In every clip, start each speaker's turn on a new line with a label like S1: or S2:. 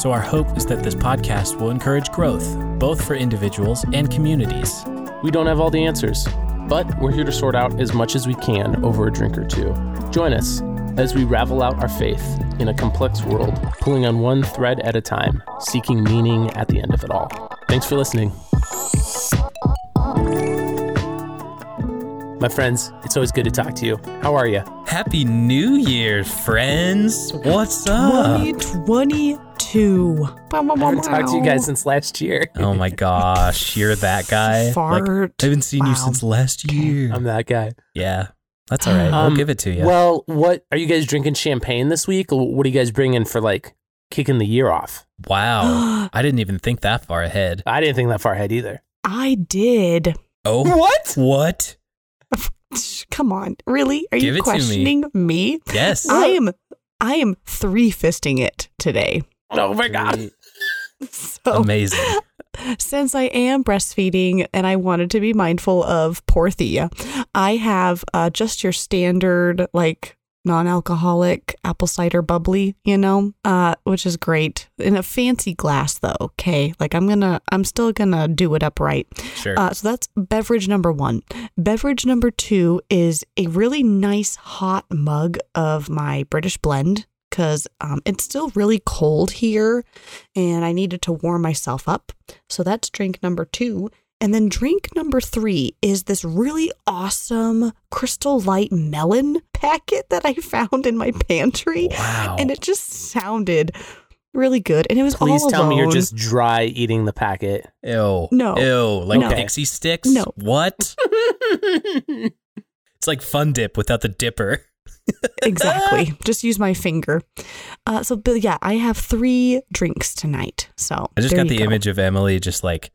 S1: so our hope is that this podcast will encourage growth, both for individuals and communities.
S2: We don't have all the answers, but we're here to sort out as much as we can over a drink or two. Join us as we ravel out our faith in a complex world, pulling on one thread at a time, seeking meaning at the end of it all. Thanks for listening. My friends, it's always good to talk to you. How are you?
S1: Happy New Year, friends! What's up?
S3: 2022.
S2: I haven't talked to you guys since last year.
S1: Oh my gosh, you're that guy. Like, I haven't seen you since last year.
S2: I'm that guy.
S1: yeah, that's all right.
S2: Um,
S1: we'll give it to you.
S2: Well, what are you guys drinking champagne this week? What are you guys bringing for like kicking the year off?
S1: wow, I didn't even think that far ahead.
S2: I didn't think that far ahead either.
S3: I did.
S1: Oh,
S2: What?
S1: what?
S3: Come on. Really? Are
S1: Give
S3: you
S1: it to me.
S3: questioning me?
S1: Yes.
S3: I am I am three fisting it today.
S2: Oh my god.
S3: So
S1: Amazing.
S3: since I am breastfeeding and I wanted to be mindful of poor Thea, I have uh, just your standard like non-alcoholic apple cider bubbly, you know, uh, which is great in a fancy glass though. Okay, like I'm gonna, I'm still gonna do it upright.
S1: Sure.
S3: Uh, so that's beverage number one. Beverage number two is a really nice hot mug of my British blend because um, it's still really cold here and I needed to warm myself up. So that's drink number two. And then drink number three is this really awesome crystal light melon packet that I found in my pantry.
S1: wow.
S3: And it just sounded really good. And it was
S2: Please
S3: all
S2: tell me you're just dry eating the packet.
S1: Ew.
S3: No.
S1: Ew. Like
S3: No.
S1: pixie sticks?
S3: No.
S1: What? It's like fun dip without the dipper.
S3: exactly. Just use my finger. Uh, so, but yeah, I have three drinks tonight. So
S1: I just got the
S3: go.
S1: image of Emily just like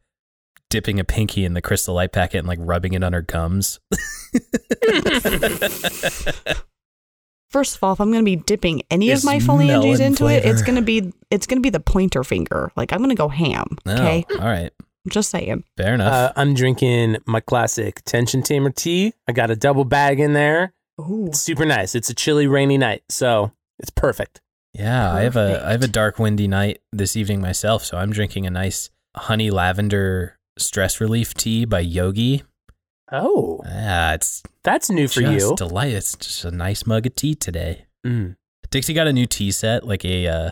S1: dipping a pinky in the crystal light packet and like rubbing it on her gums.
S3: First of all, if I'm going to be dipping any
S1: It's
S3: of my phalanges
S1: melon
S3: into it, it's going to be it's going to be the pointer finger. Like I'm going to go ham.
S1: No.
S3: Okay,
S1: All right.
S3: Just saying.
S1: Fair enough.
S2: Uh, I'm drinking my classic tension tamer tea. I got a double bag in there.
S3: Ooh,
S2: It's super nice. It's a chilly, rainy night, so it's perfect.
S1: yeah, I have a
S3: perfect.
S1: I have a dark windy night this evening myself, so I'm drinking a nice honey lavender stress relief tea by Yogi.
S2: Oh,
S1: Ah, it's
S2: that's new for
S1: just
S2: you.
S1: delight. It's just a nice mug of tea today.
S2: Mm.
S1: Dixie got a new tea set, like a uh,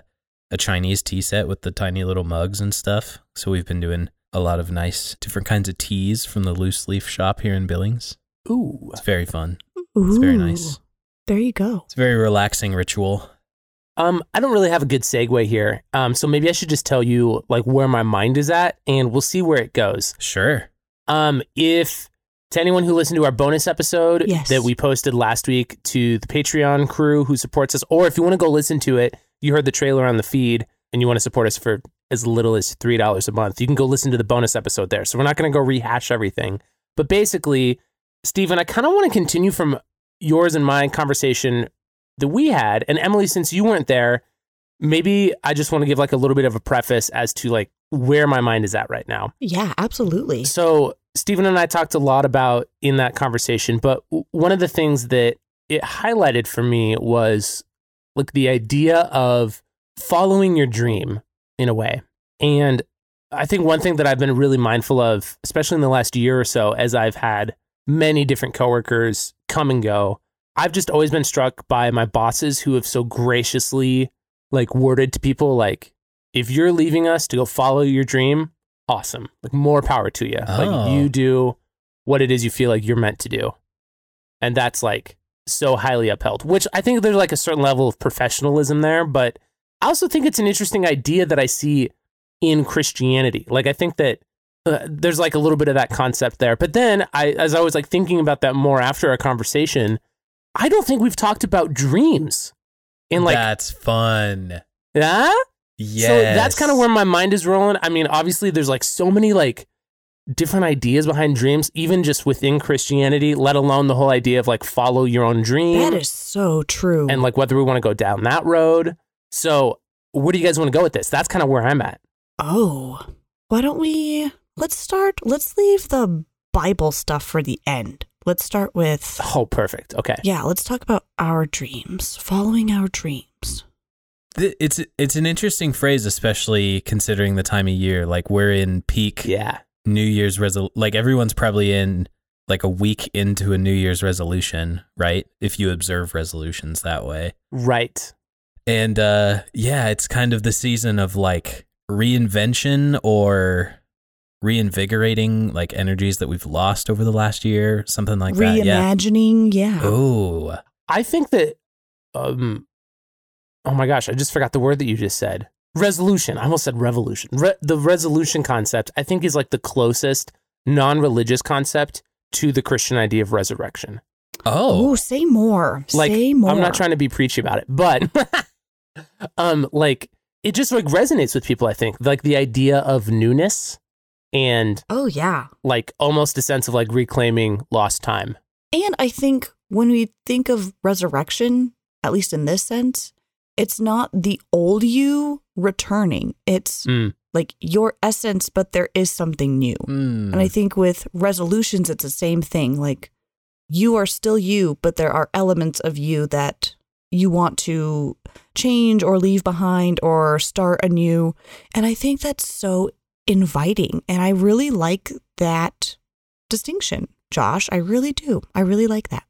S1: a Chinese tea set with the tiny little mugs and stuff. So we've been doing a lot of nice different kinds of teas from the loose leaf shop here in Billings.
S2: Ooh.
S1: It's very fun. Ooh. It's very nice.
S3: There you go.
S1: It's a very relaxing ritual.
S2: Um, I don't really have a good segue here. Um, so maybe I should just tell you like where my mind is at, and we'll see where it goes.
S1: Sure.
S2: Um, if to anyone who listened to our bonus episode
S3: Yes.
S2: that we posted last week to the Patreon crew who supports us, or if you want to go listen to it, you heard the trailer on the feed and you want to support us for as little as three dollars a month, you can go listen to the bonus episode there. So we're not going to go rehash everything, but basically, Stephen, I kind of want to continue from yours and my conversation that we had, and Emily, since you weren't there, maybe I just want to give like a little bit of a preface as to like where my mind is at right now.
S3: Yeah, absolutely.
S2: So Stephen and I talked a lot about in that conversation, but one of the things that it highlighted for me was like the idea of following your dream in a way. And I think one thing that I've been really mindful of, especially in the last year or so, as I've had many different coworkers come and go, I've just always been struck by my bosses who have so graciously like worded to people like, if you're leaving us to go follow your dream, awesome. Like more power to you.
S1: Oh.
S2: Like you do what it is you feel like you're meant to do. And that's like so highly upheld, which I think there's like a certain level of professionalism there, but I also think it's an interesting idea that I see in Christianity. Like I think that uh, there's like a little bit of that concept there. But then I as I was like thinking about that more after our conversation, I don't think we've talked about dreams. In like
S1: That's fun.
S2: yeah?
S1: Yeah.
S2: So that's kind of where my mind is rolling. I mean, obviously, there's like so many like different ideas behind dreams, even just within Christianity, let alone the whole idea of like follow your own dream.
S3: That is so true.
S2: and like whether we want to go down that road. So, where do you guys want to go with this? That's kind of where I'm at.
S3: oh, why don't we let's start let's leave the Bible stuff for the end. Let's start with
S2: Oh, perfect. Okay.
S3: yeah, let's talk about our dreams, following our dreams.
S1: It's it's an interesting phrase, especially considering the time of year. Like we're in peak
S2: Yeah.
S1: New Year's resol. Like everyone's probably in like a week into a New Year's resolution, right? If you observe resolutions that way,
S2: Right.
S1: and uh yeah, it's kind of the season of like reinvention or reinvigorating like energies that we've lost over the last year, something like that. Yeah.
S3: Reimagining, yeah.
S1: Oh,
S2: I think that, um, oh my gosh, I just forgot the word that you just said. Resolution. I almost said revolution. Re- the resolution concept, I think, is like the closest non religious concept to the Christian idea of resurrection.
S1: oh,
S3: Oh, say more.
S2: Like,
S3: say more.
S2: I'm not trying to be preachy about it, but, um, like, it just like resonates with people, I think. Like the idea of newness and
S3: Oh yeah.
S2: like almost a sense of like reclaiming lost time.
S3: And I think when we think of resurrection, at least in this sense, it's not the old you returning. It's
S2: Mm.
S3: like your essence, but there is something new.
S1: Hmm.
S3: And I think with resolutions, it's the same thing. Like you are still you, but there are elements of you that you want to change or leave behind or start anew. And I think that's so inviting. And I really like that distinction, Josh. I really do. I really like that.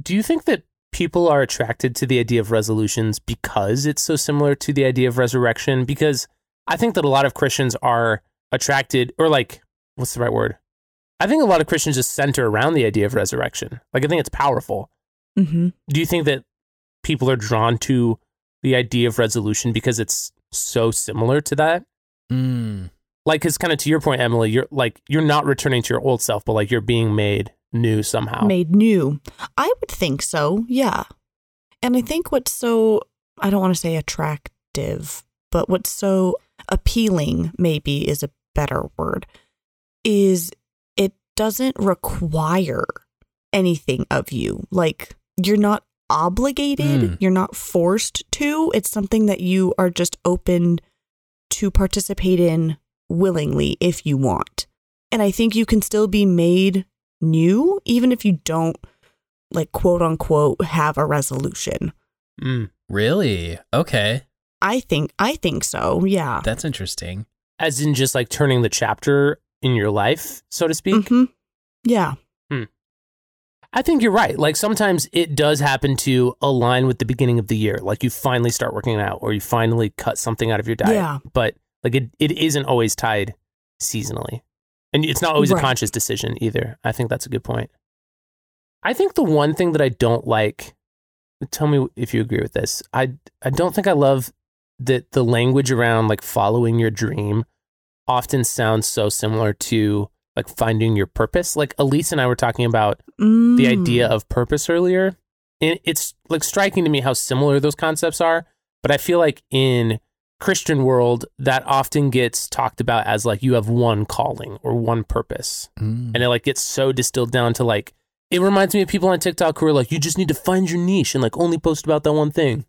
S2: Do you think that people are attracted to the idea of resolutions because it's so similar to the idea of resurrection? Because I think that a lot of Christians are attracted, or like, what's the right word? I think a lot of Christians just center around the idea of resurrection. Like, I think it's powerful.
S3: Mm-hmm.
S2: Do you think that people are drawn to the idea of resolution because it's so similar to that?
S1: Hmm.
S2: Like, because kind of to your point, Emily, you're like, you're not returning to your old self, but like you're being made new somehow.
S3: Made new. I would think so. Yeah. And I think what's so, I don't want to say attractive, but what's so appealing, maybe is a better word, is it doesn't require anything of you. Like you're not obligated,
S1: Mm.
S3: you're not forced to. It's something that you are just open to participate in willingly if you want. And I think you can still be made new even if you don't like quote unquote have a resolution.
S2: Mm.
S1: Really? Okay,
S3: I think I think so. Yeah.
S1: that's interesting.
S2: As in just like turning the chapter in your life, so to speak.
S3: Mhm. Yeah.
S2: I think you're right. Like sometimes it does happen to align with the beginning of the year. Like you finally start working out or you finally cut something out of your diet.
S3: Yeah.
S2: But like it, it isn't always tied seasonally. And it's not always
S3: Right.
S2: a conscious decision either. I think that's a good point. I think the one thing that I don't like, tell me if you agree with this. I I don't think I love that the language around like following your dream often sounds so similar to like finding your purpose. Like Elise and I were talking about the
S3: Mm.
S2: idea of purpose earlier. And it's like striking to me how similar those concepts are. But I feel like in Christian world, that often gets talked about as like you have one calling or one purpose.
S1: Hmm.
S2: And it like gets so distilled down to like it reminds me of people on TikTok who are like, you just need to find your niche and like only post about that one thing.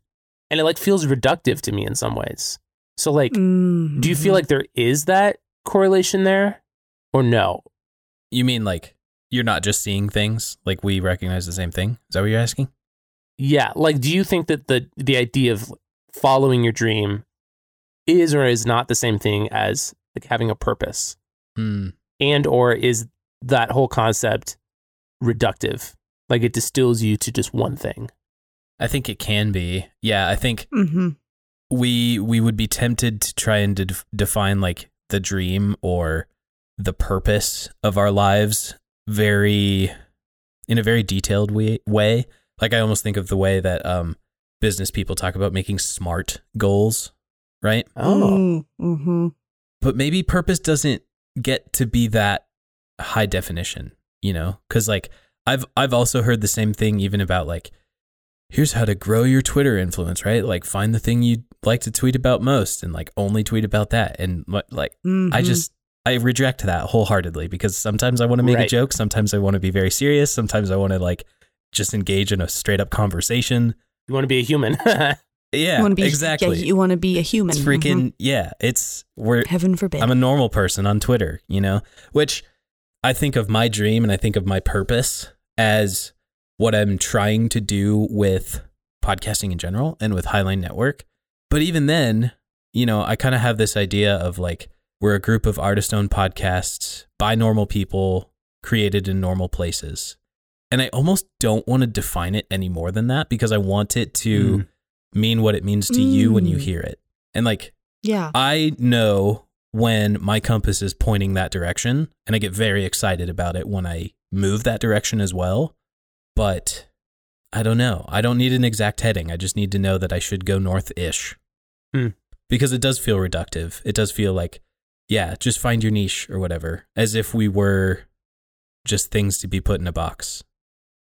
S2: And it like feels reductive to me in some ways. So like
S3: Mm.
S2: do you feel like there is that correlation there? Or no?
S1: You mean like you're not just seeing things like we recognize the same thing? Is that what you're asking?
S2: Yeah, like do you think that the the idea of following your dream is or is not the same thing as like having a purpose?
S1: Hmm.
S2: And or is that whole concept reductive? Like it distills you to just one thing.
S1: I think it can be. Yeah, I think
S3: Mhm.
S1: we we would be tempted to try and de- define like the dream or the purpose of our lives very in a very detailed way, way. Like I almost think of the way that um business people talk about making smart goals, right?
S2: Oh.
S3: Mm-hmm.
S1: But maybe purpose doesn't get to be that high definition, you know? Cuz like I've I've also heard the same thing even about like here's how to grow your Twitter influence, right? Like find the thing you like to tweet about most and like only tweet about that. And like, I
S3: Mhm.
S1: just, I reject that wholeheartedly because sometimes I want to make a joke. Sometimes I want to be very serious. Sometimes I want to like just engage in a straight up conversation.
S2: You want to be a human.
S1: Yeah,
S3: you want to be
S1: exactly.
S3: Yeah, you want to be a human.
S1: it's freaking, yeah, it's, we're,
S3: Heaven forbid.
S1: I'm a normal person on Twitter, you know, which I think of my dream and I think of my purpose as what I'm trying to do with podcasting in general and with Highline Network. But even then, you know, I kind of have this idea of like, we're a group of artist owned podcasts by normal people created in normal places. And I almost don't want to define it any more than that because I want it to
S2: Mm.
S1: Mean what it means to you when you
S3: Mm.
S1: hear it. And like,
S3: yeah.
S1: I know when my compass is pointing that direction, and I get very excited about it when I move that direction as well. But I don't know. I don't need an exact heading. I just need to know that I should go north ish.
S2: Hmm.
S1: Because it does feel reductive. It does feel like, yeah, just find your niche or whatever, as if we were just things to be put in a box.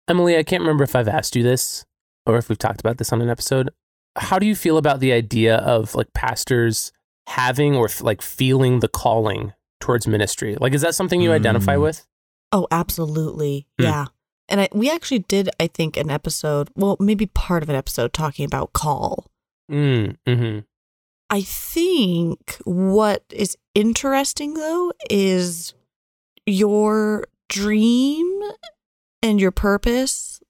S2: Emily, I can't remember if I've asked you this or if we've talked about this on an episode. How do you feel about the idea of like pastors having or like feeling the calling towards ministry? Like, is that something you identify
S1: Mm.
S2: with?
S3: Oh, absolutely.
S2: Hmm.
S3: Yeah. And I, we actually did, I think, an episode, well, maybe part of an episode talking about call.
S2: Mm, hmm
S3: I think what is interesting though is your dream and your purpose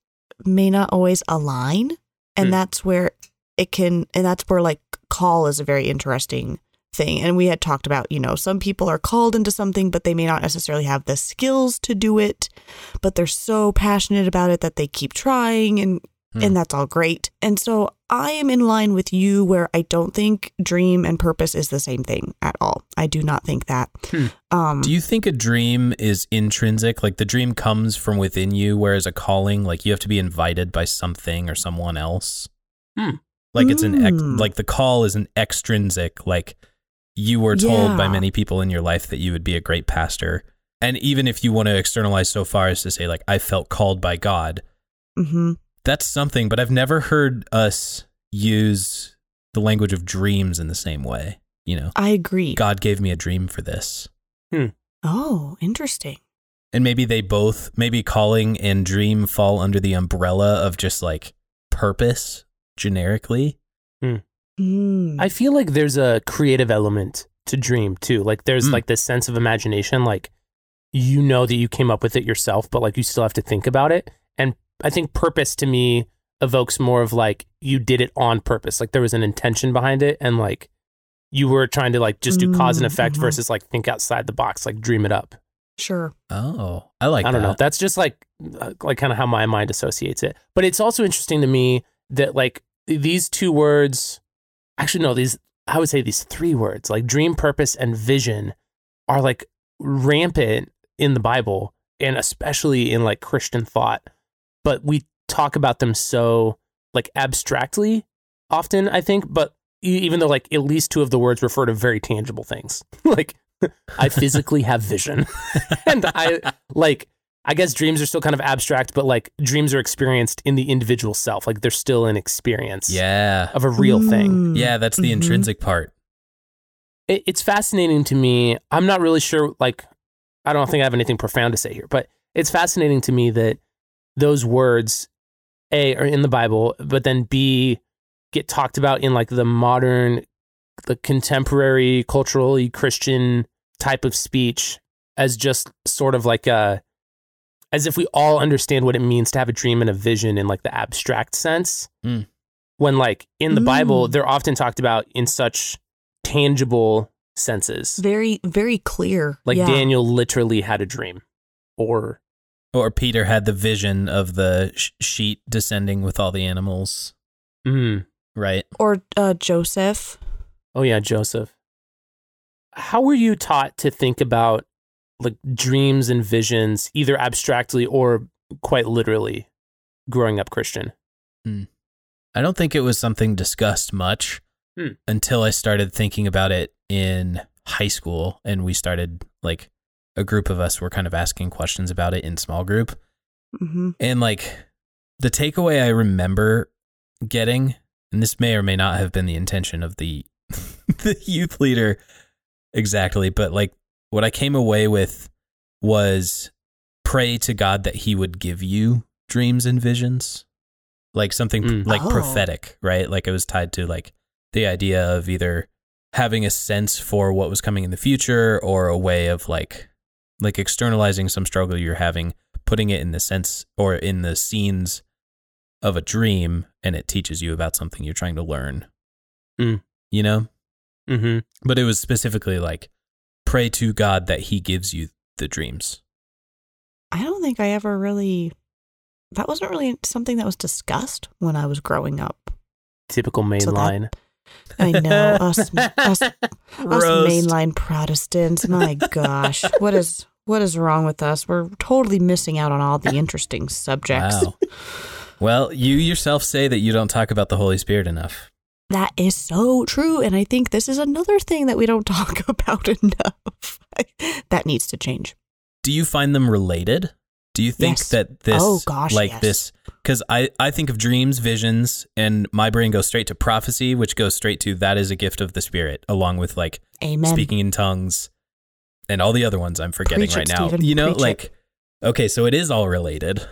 S3: may not always align. And
S2: Hmm.
S3: that's where it can, and that's where like call is a very interesting thing. And we had talked about, you know, some people are called into something, but they may not necessarily have the skills to do it, but they're so passionate about it that they keep trying and
S1: Hmm.
S3: and that's all great. And so I am in line with you where I don't think dream and purpose is the same thing at all. I do not think that.
S2: Hmm.
S3: Um
S1: Do you think a dream is intrinsic? Like the dream comes from within you, whereas a calling, like you have to be invited by something or someone else?
S2: Hmm.
S1: Like it's an ex-
S3: Hmm.
S1: like the call is an extrinsic. Like you were told by many people in your life that you would be a great pastor, and even if you want to externalize so far as to say like I felt called by God,
S3: mhm.
S1: that's something. But I've never heard us use the language of dreams in the same way. You know,
S3: I agree.
S1: God gave me a dream for this. Hmm.
S3: Oh, interesting.
S1: and maybe they both maybe calling and dream fall under the umbrella of just like purpose generically
S3: Hmm.
S2: I feel like there's a creative element to dream too. Like there's
S1: Mm.
S2: like this sense of imagination, like you know that you came up with it yourself, but like you still have to think about it. And I think purpose to me evokes more of like you did it on purpose. Like there was an intention behind it and like you were trying to like just do cause and
S3: Mm,
S2: effect
S3: mhm.
S2: versus like think outside the box, like dream it up.
S3: Sure.
S1: oh i like
S2: I don't
S1: that.
S2: know. That's just like like kind of how my mind associates it. But it's also interesting to me that like these two words, actually no, these I would say these three words, like dream, purpose, and vision, are like rampant in the Bible and especially in like Christian thought. But we talk about them so like abstractly often, I think. But even though like at least two of the words refer to very tangible things, like I physically have vision, and I like I guess dreams are still kind of abstract, but like dreams are experienced in the individual self. Like they're still an experience
S1: yeah
S2: of a real thing.
S3: Mm.
S1: yeah that's the
S3: Mhm.
S1: intrinsic part
S2: It, it's fascinating to me. I'm not really sure, like, I don't think I have anything profound to say here, but it's fascinating to me that those words, A, are in the Bible, but then B, get talked about in like the modern, the contemporary, culturally Christian type of speech as just sort of like a, as if we all understand what it means to have a dream and a vision in like the abstract sense.
S1: Mm.
S2: When like in the Bible,
S3: Mm.
S2: they're often talked about in such tangible senses.
S3: Very, very clear.
S2: Like
S3: yeah.
S2: Daniel literally had a dream, or
S1: or peter had the vision of the sh- sheet descending with all the animals
S2: mm,
S1: right
S3: Or uh, Joseph.
S2: oh yeah, Joseph. How were you taught to think about like dreams and visions, either abstractly or quite literally, growing up Christian?
S1: i don't think it was something discussed much
S2: Hmm.
S1: until i started thinking about it in high school and we started like a group of us were kind of asking questions about it in small group
S3: hmm
S1: And like the takeaway I remember getting and this may or may not have been the intention of the the youth leader exactly, but like what I came away with was pray to God that he would give you dreams and visions. Like something
S2: Mm.
S1: like
S3: Oh.
S1: prophetic, right? Like it was tied to like the idea of either having a sense for what was coming in the future or a way of like like externalizing some struggle you're having, putting it in the sense or in the scenes of a dream and it teaches you about something you're trying to learn.
S2: Mm.
S1: You know?
S2: Mm-hmm.
S1: But it was specifically like pray to God that he gives you the dreams.
S3: I don't think I ever really. That wasn't really something that was discussed when I was growing up.
S2: Typical
S3: So
S2: mainline.
S3: I know us, us, us mainline Protestants. My gosh, what is what is wrong with us? We're totally missing out on all the interesting subjects.
S1: Wow. well, you yourself say that you don't talk about the Holy Spirit enough.
S3: That is so true, and I think this is another thing that we don't talk about enough. that needs to change.
S1: Do you find them related? Do you think
S3: Yes.
S1: that this
S3: Oh, gosh,
S1: like
S3: yes.
S1: this cuz I I think of dreams, visions and my brain goes straight to prophecy which goes straight to that is a gift of the spirit along with like
S3: Amen.
S1: speaking in tongues and all the other ones I'm forgetting
S3: Preach
S1: right
S3: it,
S1: now.
S3: Stephen,
S1: You know
S3: preach it.
S1: like okay, so it is all related.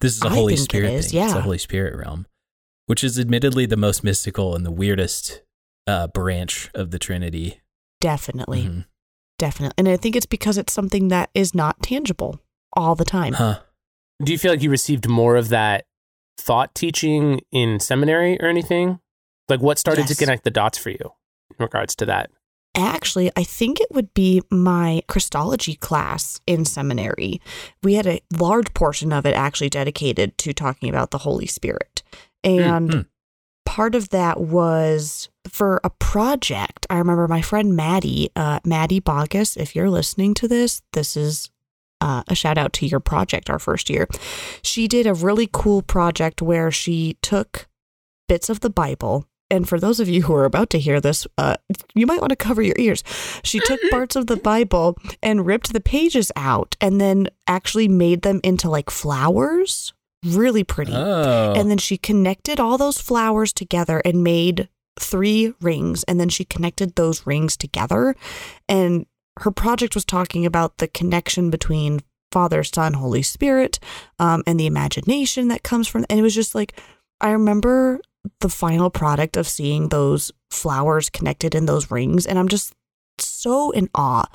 S1: This is a
S3: I
S1: Holy
S3: think it
S1: Spirit
S3: is,
S1: thing. It's a. Holy Spirit realm, which is admittedly the most mystical and the weirdest uh, branch of the Trinity.
S3: Definitely,
S1: Mhm.
S3: definitely, and I think it's because it's something that is not tangible all the time.
S1: Huh.
S2: Do you feel like you received more of that thought teaching in seminary or anything? Like what started to connect the dots for you in regards to that?
S3: Actually, I think it would be my Christology class in seminary. We had a large portion of it actually dedicated to talking about the Holy Spirit. And
S1: Mhm.
S3: part of that was for a project. I remember my friend Maddie, uh, Maddie Bacchus, if you're listening to this, this is uh, a shout out to your project our first year. She did a really cool project where she took bits of the Bible. And for those of you who are about to hear this, uh, you might want to cover your ears. She took parts of the Bible and ripped the pages out and then actually made them into like flowers. Really pretty.
S1: Oh.
S3: And then she connected all those flowers together and made three rings. And then she connected those rings together. And her project was talking about the connection between Father, Son, Holy Spirit, um, and the imagination that comes from. And it was just like, I remember the final product of seeing those flowers connected in those rings. And I'm just so in awe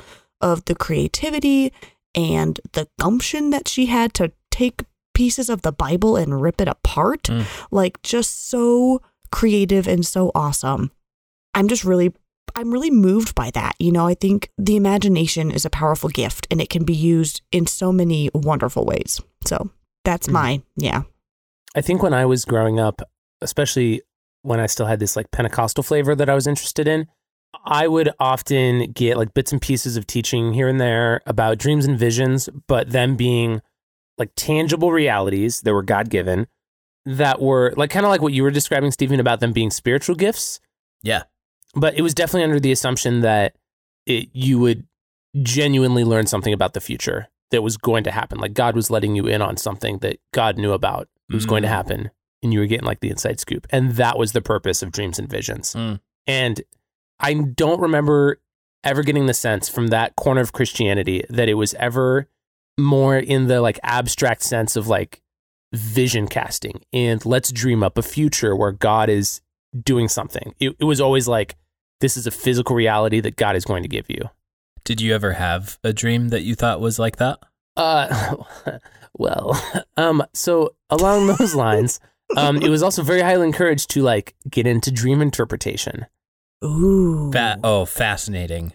S3: of the creativity and the gumption that she had to take pieces of the Bible and rip it apart.
S1: Mm.
S3: Like, just so creative and so awesome. I'm just really. I'm really moved by that. You know, I think the imagination is a powerful gift and it can be used in so many wonderful ways. So that's
S2: Mhm.
S3: my, yeah.
S2: I think when I was growing up, especially when I still had this like Pentecostal flavor that I was interested in, I would often get like bits and pieces of teaching here and there about dreams and visions, but them being like tangible realities that were God given that were like kind of like what you were describing, Stephen, about them being spiritual gifts.
S1: yeah.
S2: But it was definitely under the assumption that it, you would genuinely learn something about the future that was going to happen. Like God was letting you in on something that God knew about was going to
S1: Mm.
S2: happen, and you were getting like the inside scoop. And that was the purpose of dreams and visions.
S1: Mm.
S2: And I don't remember ever getting the sense from that corner of Christianity that it was ever more in the like abstract sense of like vision casting and let's dream up a future where God is doing something. It, it was always like, this is a physical reality that God is going to give you.
S1: Did you ever have a dream that you thought was like that?
S2: Uh, well, um, so along those lines, um, it was also very highly encouraged to like get into dream interpretation.
S3: Ooh.
S1: Fa- oh, fascinating.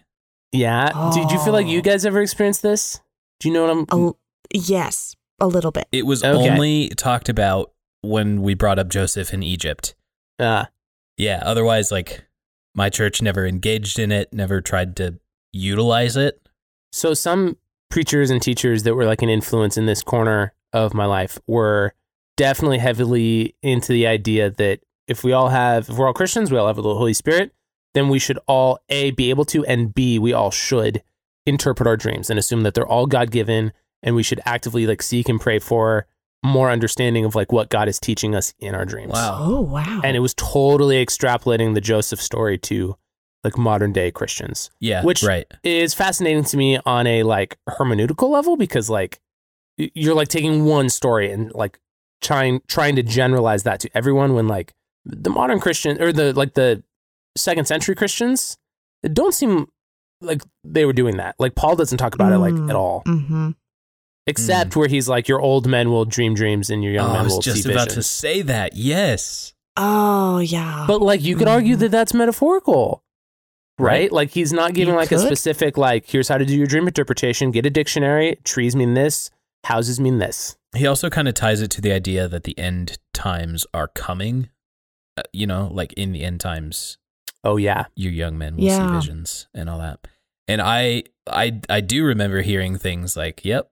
S2: Yeah. Did you feel like you
S3: Oh.
S2: guys ever experienced this? Do you know what I'm?
S3: A, yes, a little bit.
S1: It was
S2: Okay.
S1: only talked about when we brought up Joseph in Egypt.
S2: Uh,
S1: Yeah, otherwise like my church never engaged in it, never tried to utilize it.
S2: so some preachers and teachers that were like an influence in this corner of my life were definitely heavily into the idea that if we all have, if we're all Christians, we all have the Holy Spirit, then we should all a be able to, and b we all should interpret our dreams and assume that they're all God given, and we should actively like seek and pray for more understanding of like what God is teaching us in our dreams.
S1: Wow.
S3: Oh, wow.
S2: And it was totally extrapolating the Joseph story to like modern day Christians.
S1: Yeah.
S2: Which-
S1: right.
S2: Is fascinating to me on a like hermeneutical level because like you're like taking one story and like trying trying to generalize that to everyone when like the modern Christian or the like the second century Christians don't seem like they were doing that. Like Paul doesn't talk about it like
S3: Mm.
S2: at all.
S3: mm-hmm.
S2: Except where he's like your old men will dream dreams and your young
S1: Oh, I
S2: men
S1: was
S2: will
S1: just
S2: see
S1: about to say that. Yes.
S3: Oh, yeah.
S2: But like you could argue that that's metaphorical. Right?
S1: Right.
S2: Like he's not giving
S3: You
S2: like a specific like here's how to do your dream interpretation, get a dictionary, trees mean this, houses mean this.
S1: He also kind of ties it to the idea that the end times are coming. Uh, you know, like in the end times,
S2: Oh yeah.
S1: your young men will
S3: Yeah.
S1: see visions and all that. And I, I, I do remember hearing things like, "Yep,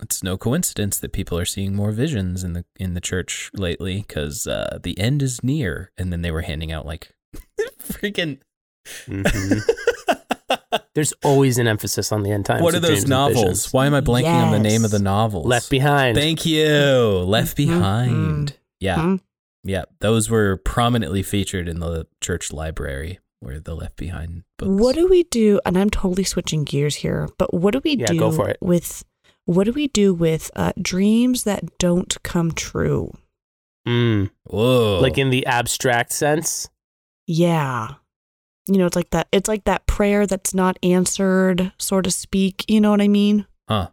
S1: it's no coincidence that people are seeing more visions in the in the church lately because uh, the end is near." And then they were handing out like freaking.
S2: Mhm. There's always an emphasis on the end times.
S1: what are those novels? Why am I blanking on the name of the novels?
S2: Left behind.
S1: Thank you. Left
S3: Mhm.
S1: Behind. Yeah.
S3: Mhm.
S1: Yeah. Those were prominently featured in the church library where the Left Behind books.
S3: What do we do? And I'm totally switching gears here, but what do we
S2: Yeah,
S3: do
S2: go for it.
S3: with what do we do with uh, dreams that don't come true?
S2: Mm.
S1: Whoa.
S2: Like in the abstract sense.
S3: Yeah. You know, it's like that it's like that prayer that's not answered, so to speak. You know what I mean?
S1: huh.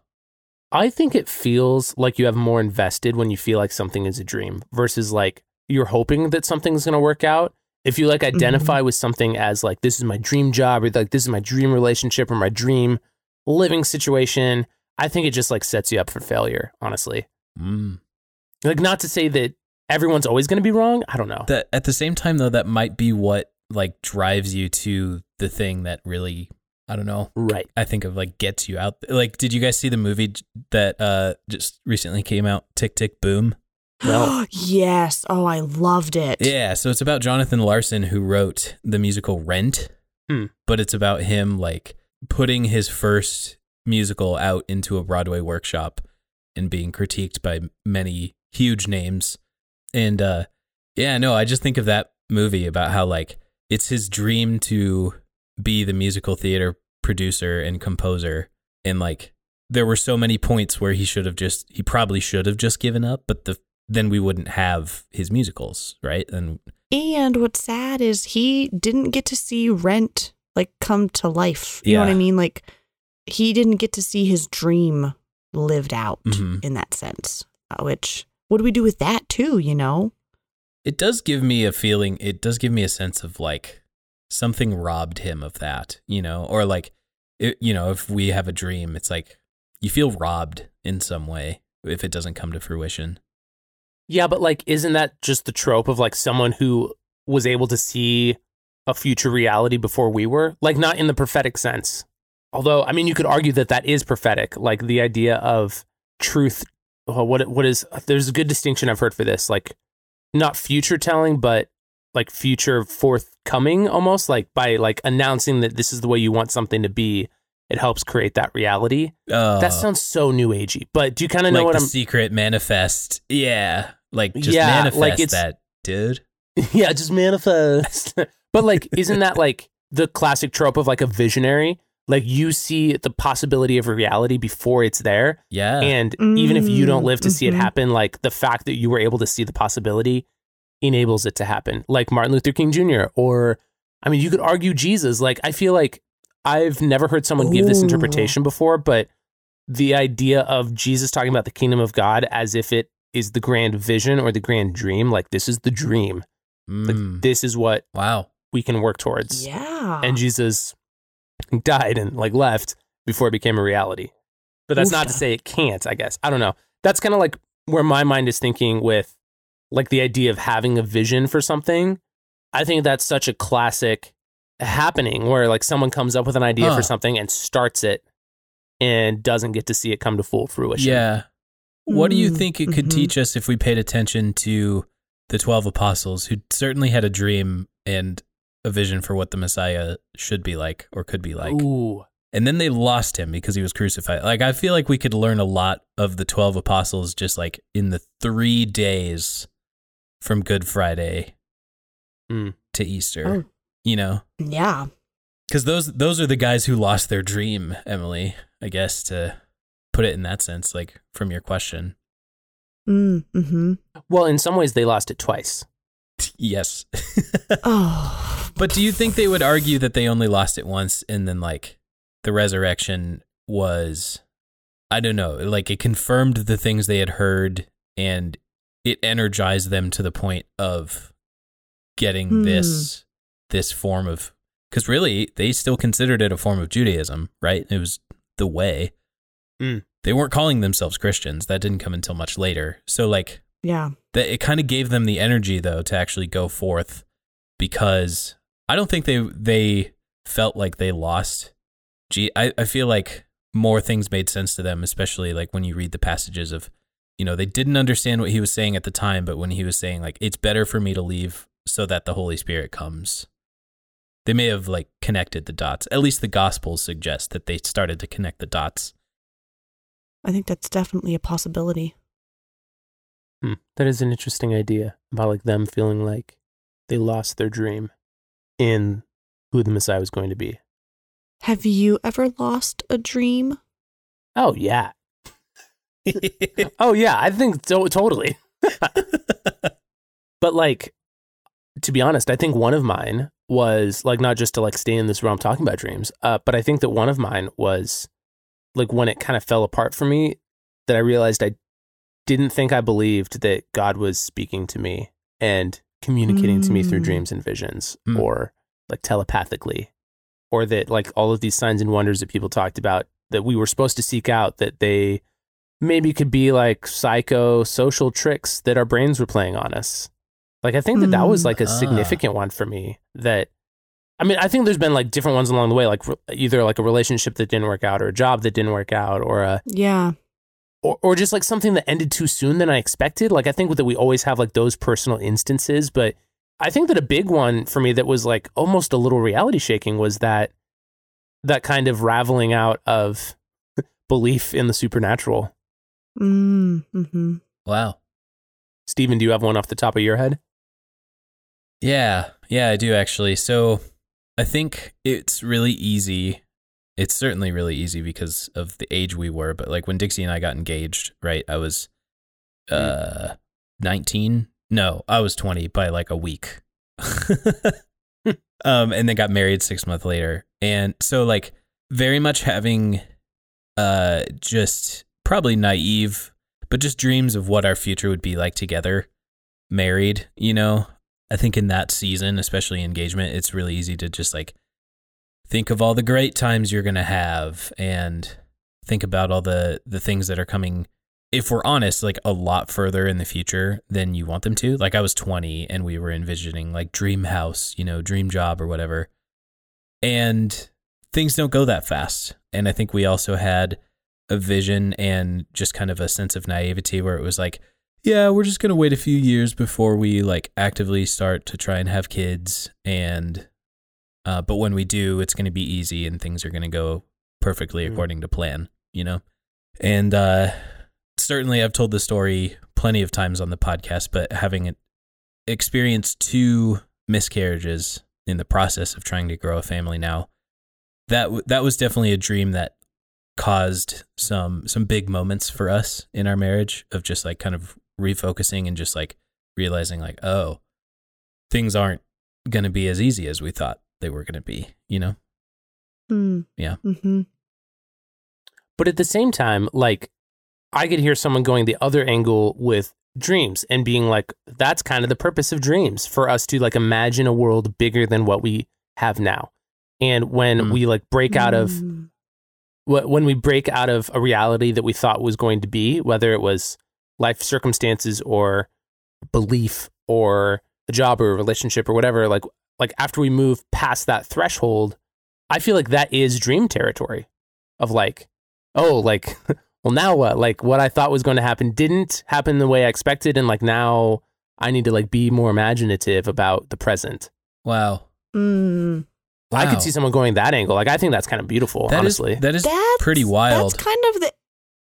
S2: I think it feels like you have more invested when you feel like something is a dream versus like you're hoping that something's going to work out. If you like identify with something as like this is my dream job or like this is my dream relationship or my dream living situation, I think it just like sets you up for failure, honestly.
S1: Mm.
S2: Like not to say that everyone's always going to be wrong, I don't know.
S1: That at the same time though, that might be what like drives you to the thing that really I don't know.
S2: right.
S1: I think of like gets you out. Like, did you guys see the movie that uh just recently came out? Tick Tick Boom.
S2: No.
S3: yes. Oh, I loved it.
S1: Yeah, so it's about Jonathan Larson who wrote the musical Rent,
S2: Hmm.
S1: but it's about him like putting his first musical out into a Broadway workshop and being critiqued by many huge names. And uh yeah, no, I just think of that movie about how like it's his dream to be the musical theater producer and composer and like there were so many points where he should have just he probably should have just given up, but the then we wouldn't have his musicals, right? And
S3: And what's sad is he didn't get to see Rent like come to life. You know what I mean? Like he didn't get to see his dream lived out
S1: Mhm.
S3: in that sense. Uh, Which what do we do with that too? You know?
S1: it does give me a feeling, it does give me a sense of like something robbed him of that, you know, or like, it, you know, if we have a dream, it's like you feel robbed in some way if it doesn't come to fruition.
S2: Yeah, but like, isn't that just the trope of like someone who was able to see a future reality before we were? Like, not in the prophetic sense. Although, I mean, you could argue that that is prophetic, like the idea of truth. Well, what what is? There's a good distinction I've heard for this, like not future telling, but like future forthcoming, almost like by like announcing that this is the way you want something to be. It helps create that reality.
S1: Uh,
S2: that sounds so new agey, but do you kind of know
S1: like
S2: what
S1: the
S2: I'm?
S1: secret manifest. Yeah. Like just
S2: Yeah,
S1: manifest
S2: like it's-
S1: that, dude.
S2: yeah, just manifest. but like, isn't that like the classic trope of like a visionary? Like you see the possibility of a reality before it's there.
S1: Yeah.
S2: And even if you don't live to see it
S3: mhm.
S2: happen, like the fact that you were able to see the possibility enables it to happen. Like Martin Luther King Jr. or I mean, you could argue Jesus. Like I feel like I've never heard someone give this interpretation before, but the idea of Jesus talking about the kingdom of God as if it is the grand vision or the grand dream, like this is the dream. Like
S1: Mm,
S2: this is what
S1: wow.
S2: we can work towards.
S3: Yeah.
S2: And Jesus died and like left before it became a reality. But that's not to say it can't, I guess. I don't know. That's kind of like where my mind is thinking with like the idea of having a vision for something. I think that's such a classic happening where like someone comes up with an idea
S1: Huh.
S2: for something and starts it and doesn't get to see it come to full fruition.
S1: Yeah. What do you
S3: Mm,
S1: think it could
S3: mhm.
S1: teach us if we paid attention to the 12 apostles who certainly had a dream and a vision for what the Messiah should be like or could be like?
S2: Ooh.
S1: and then they lost him because he was crucified. Like I feel like we could learn a lot of the 12 apostles just like in the 3 days from Good Friday
S2: Mm.
S1: to Easter.
S3: Oh.
S1: You know,
S3: Yeah.
S1: cuz those those are the guys who lost their dream, Emily, I guess to put it in that sense like from your question.
S3: Mm, mm-hmm.
S2: Well, in some ways, they lost it twice.
S1: yes.
S3: Oh.
S1: But do you think they would argue that they only lost it once and then like the resurrection was I don't know, like it confirmed the things they had heard and it energized them to the point of getting
S3: Hmm.
S1: this this form of cuz really they still considered it a form of Judaism, right? It was the way.
S2: Hmm.
S1: They weren't calling themselves Christians. That didn't come until much later. So like
S3: Yeah.
S1: that it kind of gave them the energy though to actually go forth because I don't think they they felt like they lost. Gee, I, I feel like more things made sense to them, especially like when you read the passages of, you know, they didn't understand what he was saying at the time, but when he was saying like it's better for me to leave so that the Holy Spirit comes. They may have like connected the dots. At least the gospels suggest that they started to connect the dots.
S3: I think that's definitely a possibility.
S2: Hmm. That is an interesting idea about like them feeling like they lost their dream in who the Messiah was going to be.
S3: Have you ever lost a dream?
S2: Oh yeah. Oh yeah. I think to- totally. but like, to be honest, I think one of mine was like not just to like stay in this realm talking about dreams, uh, but I think that one of mine was like when it kind of fell apart for me that I realized I didn't think I believed that God was speaking to me and communicating to me through
S3: Mm.
S2: dreams and visions
S1: Mm.
S2: or like telepathically or that like all of these signs and wonders that people talked about that we were supposed to seek out that they maybe could be like psycho social tricks that our brains were playing on us. Like I think that that was
S3: Mm.
S2: like a
S1: Ah.
S2: significant one for me that I mean, I think there's been like different ones along the way, like re- either like a relationship that didn't work out or a job that didn't work out or a
S3: Yeah.
S2: or, or just like something that ended too soon than I expected. Like I think that we always have like those personal instances, but I think that a big one for me that was like almost a little reality shaking was that that kind of raveling out of belief in the supernatural.
S3: Mm, mm-hmm.
S1: wow.
S2: Steven, do you have one off the top of your head?
S1: Yeah, yeah, I do actually. So I think it's really easy. It's certainly really easy because of the age we were, but like when Dixie and I got engaged, right? I was uh 19. No, I was 20 by like a week. um and then got married 6 months later. And so like very much having uh just probably naive but just dreams of what our future would be like together married, you know, I think in that season, especially engagement, it's really easy to just like think of all the great times you're going to have and think about all the the things that are coming if we're honest like a lot further in the future than you want them to. Like I was 20 and we were envisioning like dream house, you know, dream job or whatever. And things don't go that fast. And I think we also had a vision and just kind of a sense of naivety where it was like yeah, we're just gonna wait a few years before we like actively start to try and have kids, and uh, but when we do, it's gonna be easy and things are gonna go perfectly
S2: Mm.
S1: according to plan, you know. And uh, certainly, I've told the story plenty of times on the podcast, but having experienced two miscarriages in the process of trying to grow a family now, that w- that was definitely a dream that caused some some big moments for us in our marriage of just like kind of refocusing and just like realizing like oh things aren't going to be as easy as we thought they were going to be you know
S3: Mm.
S1: Yeah.
S3: Mm-hmm.
S2: But at the same time, like I could hear someone going the other angle with dreams and being like, that's kind of the purpose of dreams for us to like imagine a world bigger than what we have now. And when
S1: Mm.
S2: we like break out of
S3: Mm.
S2: wh- when we break out of a reality that we thought was going to be, whether it was life circumstances or belief or a job or a relationship or whatever, like like after we move past that threshold, I feel like that is dream territory of like, oh, like, well, now what? Like what I thought was going to happen didn't happen the way I expected, and like now I need to like be more imaginative about the present.
S1: wow
S3: Mm.
S2: I could see someone going that angle. Like I think that's kind of beautiful,
S1: That is
S2: honestly.
S1: that is
S3: That's
S1: pretty wild.
S3: That's kind of the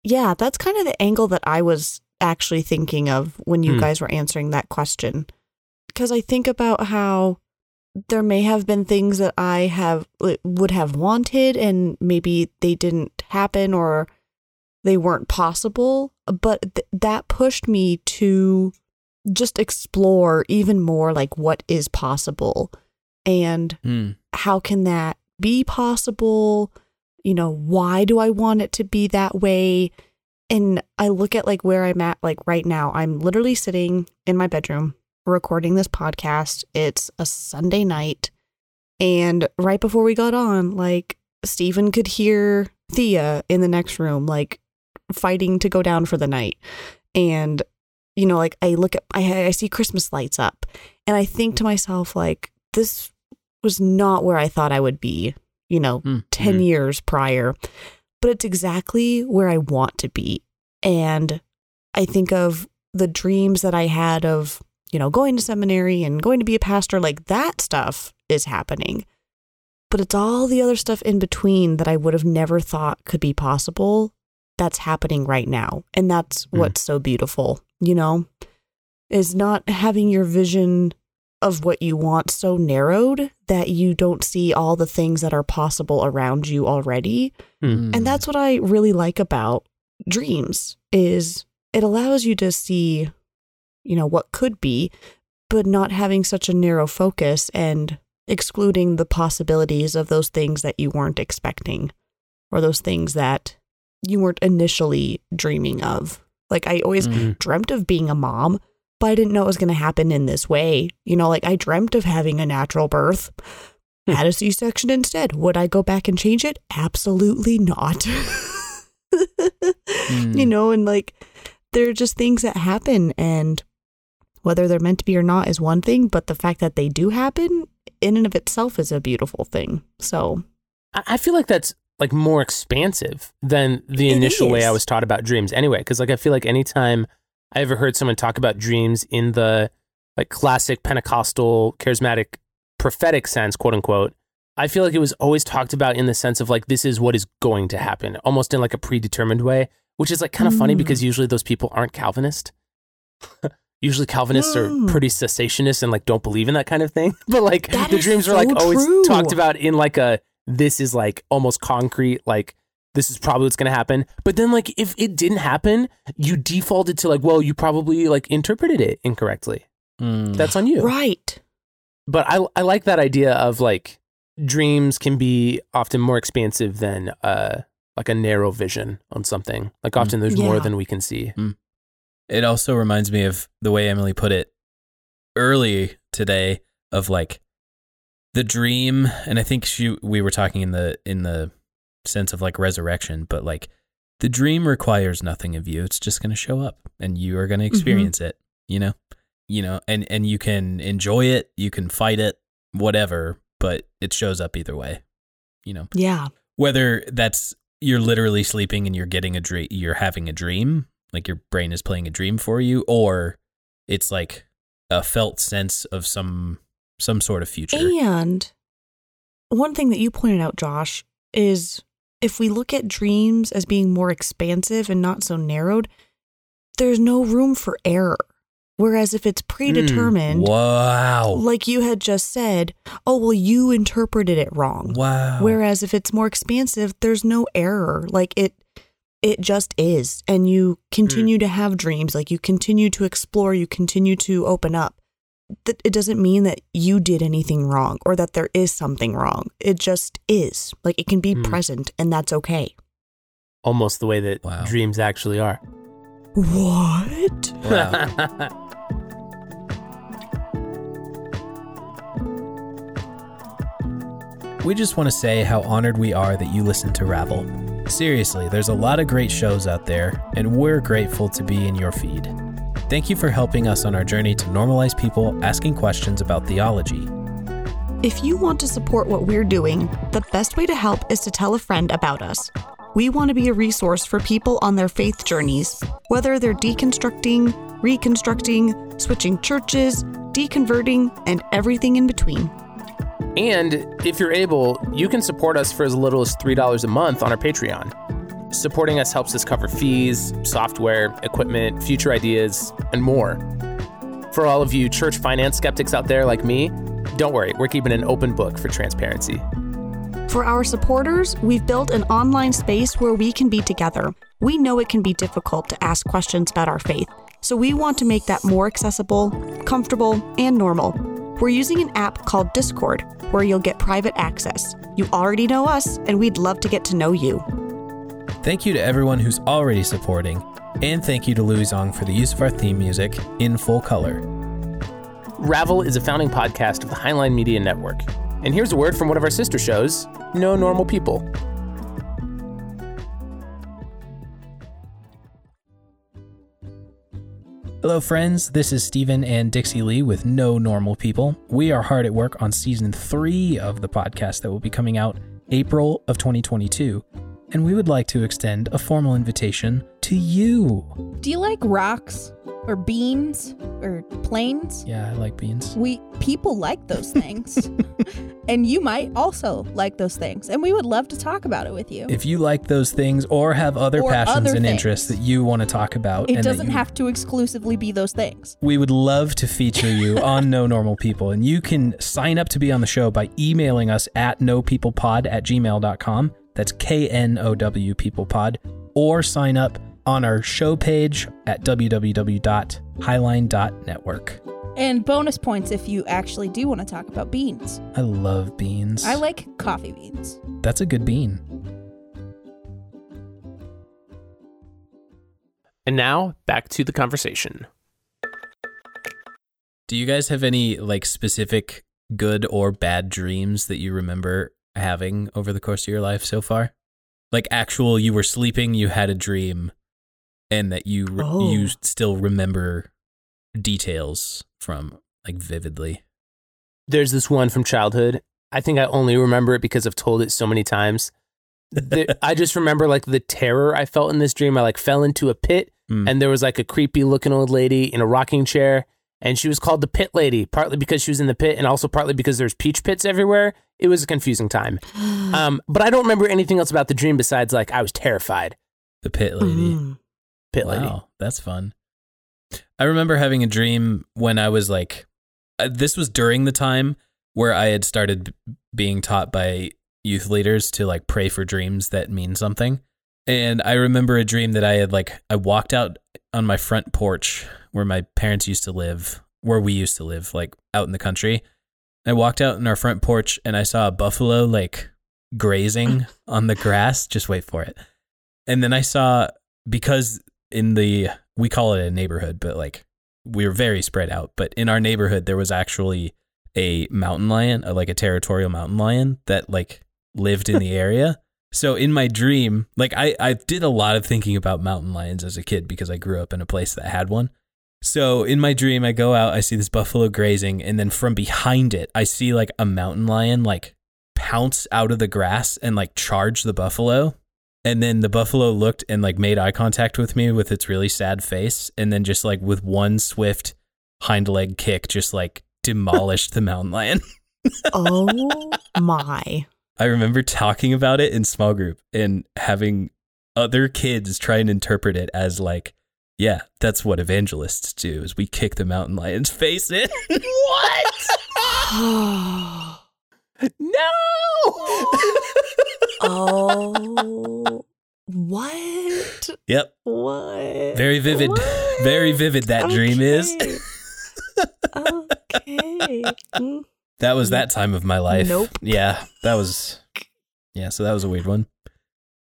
S3: yeah, that's kind of the angle that I was actually thinking of when you
S2: Hmm.
S3: guys were answering that question. Because I think about how there may have been things that I have would have wanted and maybe they didn't happen or they weren't possible, but th- that pushed me to just explore even more like what is possible and
S1: Hmm.
S3: how can that be possible? You know, why do I want it to be that way? And I look at like where I'm at, like right now, I'm literally sitting in my bedroom recording this podcast. It's a Sunday night. And right before we got on, like Stephen could hear Thea in the next room, like fighting to go down for the night. And, you know, like I look at, I, I see Christmas lights up and I think to myself, like, this was not where I thought I would be, you know,
S1: Hmm.
S3: 10
S1: Mhm.
S3: years prior, but it's exactly where I want to be. And I think of the dreams that I had of, you know, going to seminary and going to be a pastor, like that stuff is happening. But it's all the other stuff in between that I would have never thought could be possible that's happening right now. And that's
S1: Hmm.
S3: what's so beautiful, you know, is not having your vision of what you want so narrowed that you don't see all the things that are possible around you already.
S1: Hmm.
S3: And that's what I really like about dreams is it allows you to see, you know, what could be, but not having such a narrow focus and excluding the possibilities of those things that you weren't expecting or those things that you weren't initially dreaming of. Like I always
S1: Mm.
S3: dreamt of being a mom, but I didn't know it was going to happen in this way. You know, like I dreamt of having a natural birth,
S2: Hmm.
S3: had a C section instead. Would I go back and change it? Absolutely not.
S1: Hmm.
S3: You know, and like there are just things that happen, and whether they're meant to be or not is one thing, but the fact that they do happen in and of itself is a beautiful thing. So,
S2: I I feel like that's like more expansive than the initial way I was taught about dreams anyway. Cause like I feel like anytime I ever heard someone talk about dreams in the like classic Pentecostal charismatic prophetic sense, quote unquote, I feel like it was always talked about in the sense of like this is what is going to happen, almost in like a predetermined way, which is like kind of funny
S3: Mm.
S2: because usually those people aren't Calvinist. usually Calvinists
S3: Mm.
S2: are pretty cessationist and like don't believe in that kind of thing. But like
S3: That
S2: the dreams are like always
S3: true.
S2: talked about in like a this is like almost concrete, like this is probably what's gonna happen. But then like if it didn't happen, you defaulted to like, well, you probably like interpreted it incorrectly.
S1: Hmm.
S2: That's on you.
S3: right.
S2: But I I like that idea of like dreams can be often more expansive than uh like a narrow vision on something. Like often there's more than we can see.
S1: It also reminds me of the way Emily put it early today of like the dream and I think she we were talking in the in the sense of like resurrection, but like the dream requires nothing of you. It's just going to show up and you are going to mm-hmm. experience it, you know? You know, and and you can enjoy it, you can fight it, whatever, but it shows up either way. You know
S3: Yeah.
S1: whether that's you're literally sleeping and you're getting a dream you're having a dream like your brain is playing a dream for you or it's like a felt sense of some some sort of future
S3: And one thing that you pointed out, Josh, is if we look at dreams as being more expansive and not so narrowed, there's no room for error. Whereas if it's hmm. predetermined,
S1: wow
S3: like you had just said, oh, well, you interpreted it wrong.
S1: wow
S3: Whereas if it's more expansive, there's no error. Like it it just is. And you hmm. continue to have dreams, like you continue to explore, you continue to open up. That it doesn't mean that you did anything wrong or that there is something wrong. It just is. Like it can be
S2: Hmm.
S3: present and that's okay.
S2: Almost the way that
S1: Wow.
S2: dreams actually are.
S3: What?
S1: wow we just want to say how honored we are that you listen to Ravel. Seriously, there's a lot of great shows out there, and we're grateful to be in your feed. Thank you for helping us on our journey to normalize people asking questions about theology.
S4: If you want to support what we're doing, the best way to help is to tell a friend about us. We want to be a resource for people on their faith journeys, whether they're deconstructing, reconstructing, switching churches, deconverting, and everything in between.
S2: And if you're able, you can support us for as little as $3 a month on our Patreon. Supporting us helps us cover fees, software, equipment, future ideas, and more. For all of you church finance skeptics out there like me, don't worry, we're keeping an open book for transparency.
S4: For our supporters, we've built an online space where we can be together. We know it can be difficult to ask questions about our faith, so we want to make that more accessible, comfortable, and normal. We're using an app called Discord, where you'll get private access. You already know us, and we'd love to get to know you.
S1: Thank you to everyone who's already supporting, and thank you to Louie Zong for the use of our theme music in full color.
S2: Ravel is a founding podcast of the Highline Media Network. And here's a word from one of our sister shows, No Normal People.
S1: Hello, friends. This is Stephen and Dixie Lee with No Normal People. We are hard at work on season three of the podcast that will be coming out April of 2022. And we would like to extend a formal invitation to you.
S5: Do you like rocks or beans or planes?
S1: Yeah, I like beans.
S5: We people like those things. and you might also like those things. And we would love to talk about it with you.
S1: If you like those things or have other
S5: Or
S1: passions
S5: other
S1: and interests that you want to talk about,
S5: it doesn't
S1: you-
S5: have to exclusively be those things.
S1: we would love to feature you on No Normal People. And you can sign up to be on the show by emailing us at knowpeoplepod at gmail.com. That's K N O W People Pod. Or sign up on our show page at www.highline.network.
S5: And bonus points if you actually do want to talk about beans.
S1: I love beans.
S5: I like coffee beans.
S1: That's a good bean.
S2: And now, back to the conversation.
S1: Do you guys have any like specific good or bad dreams that you remember having over the course of your life so far? Like actual you were sleeping, you had a dream and that you re-
S3: Oh.
S1: you still remember details from like vividly.
S2: There's this one from childhood. I think I only remember it because I've told it so many times. The- I just remember like the terror I felt in this dream. I like fell into a pit
S1: Mm.
S2: and there was like a creepy looking old lady in a rocking chair and she was called the pit lady partly because she was in the pit and also partly because there's peach pits everywhere it was a confusing time um, but i don't remember anything else about the dream besides like i was terrified
S1: The pit lady.
S3: Mm.
S2: pit
S1: wow,
S2: lady
S1: that's fun. I remember having a dream when I was like, uh, this was during the time where I had started b- being taught by youth leaders to like pray for dreams that mean something. And I remember a dream that I had like, I walked out on my front porch where my parents used to live, where we used to live, like out in the country. I walked out in our front porch and I saw a buffalo like grazing on the grass. Just wait for it. And then I saw because in the we call it a neighborhood, but like we were very spread out. But in our neighborhood, there was actually a mountain lion, uh, like a territorial mountain lion that like lived in the area. So in my dream, like I, I did a lot of thinking about mountain lions as a kid because I grew up in a place that had one. So in my dream, I go out, I see this buffalo grazing, and then from behind it, I see like a mountain lion like pounce out of the grass and like charge the buffalo. And then the buffalo looked and like made eye contact with me with its really sad face. And then just like with one swift hind leg kick, just like demolished the mountain lion.
S3: Oh my.
S1: I remember talking about it in small group and having other kids try and interpret it as like, yeah, that's what evangelists do is we kick the mountain lion's face in.
S2: what no
S3: oh. What?
S1: yep.
S3: What?
S1: Very vivid.
S3: What?
S1: Very vivid that dream is.
S3: okay. Mm.
S1: That was that time of my life.
S3: Nope.
S1: Yeah, that was Yeah, so that was a weird one.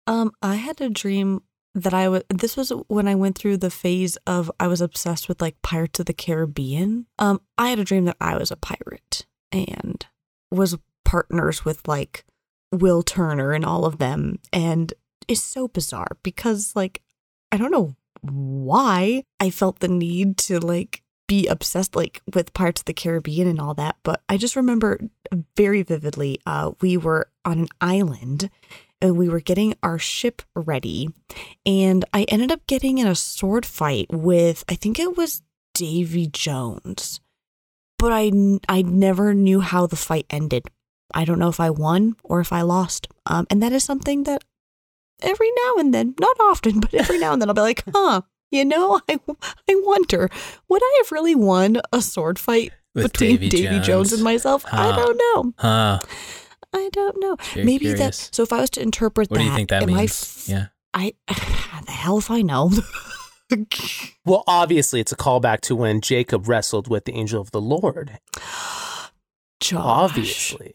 S3: Um, I had a dream that I was. This was when I went through the phase of I was obsessed with like Pirates of the Caribbean. Um, I had a dream that I was a pirate and was partners with like Will Turner and all of them, and it's so bizarre because like I don't know why I felt the need to like be obsessed like with Pirates of the Caribbean and all that, but I just remember very vividly. Uh, we were on an island and we were getting our ship ready, and I ended up getting in a sword fight with I think it was Davy Jones, but I I never knew how the fight ended. I don't know if I won or if I lost. Um, and that is something that every now and then, not often, but every now and then I'll be like, huh, you know, I, I wonder, would I have really won a sword fight
S1: With
S3: between
S1: Davy
S3: Davy, Jones.
S1: Jones.
S3: and myself? I don't know.
S1: Huh.
S3: I don't know.
S1: Very
S3: Maybe
S1: curious.
S3: that. So if I was to interpret
S1: What
S3: that,
S1: do you think that
S3: am I
S1: means?
S3: f-
S1: yeah.
S3: I, the hell if I know.
S2: Well, obviously, it's a callback to when Jacob wrestled with the angel of the Lord.
S3: Josh.
S2: Obviously.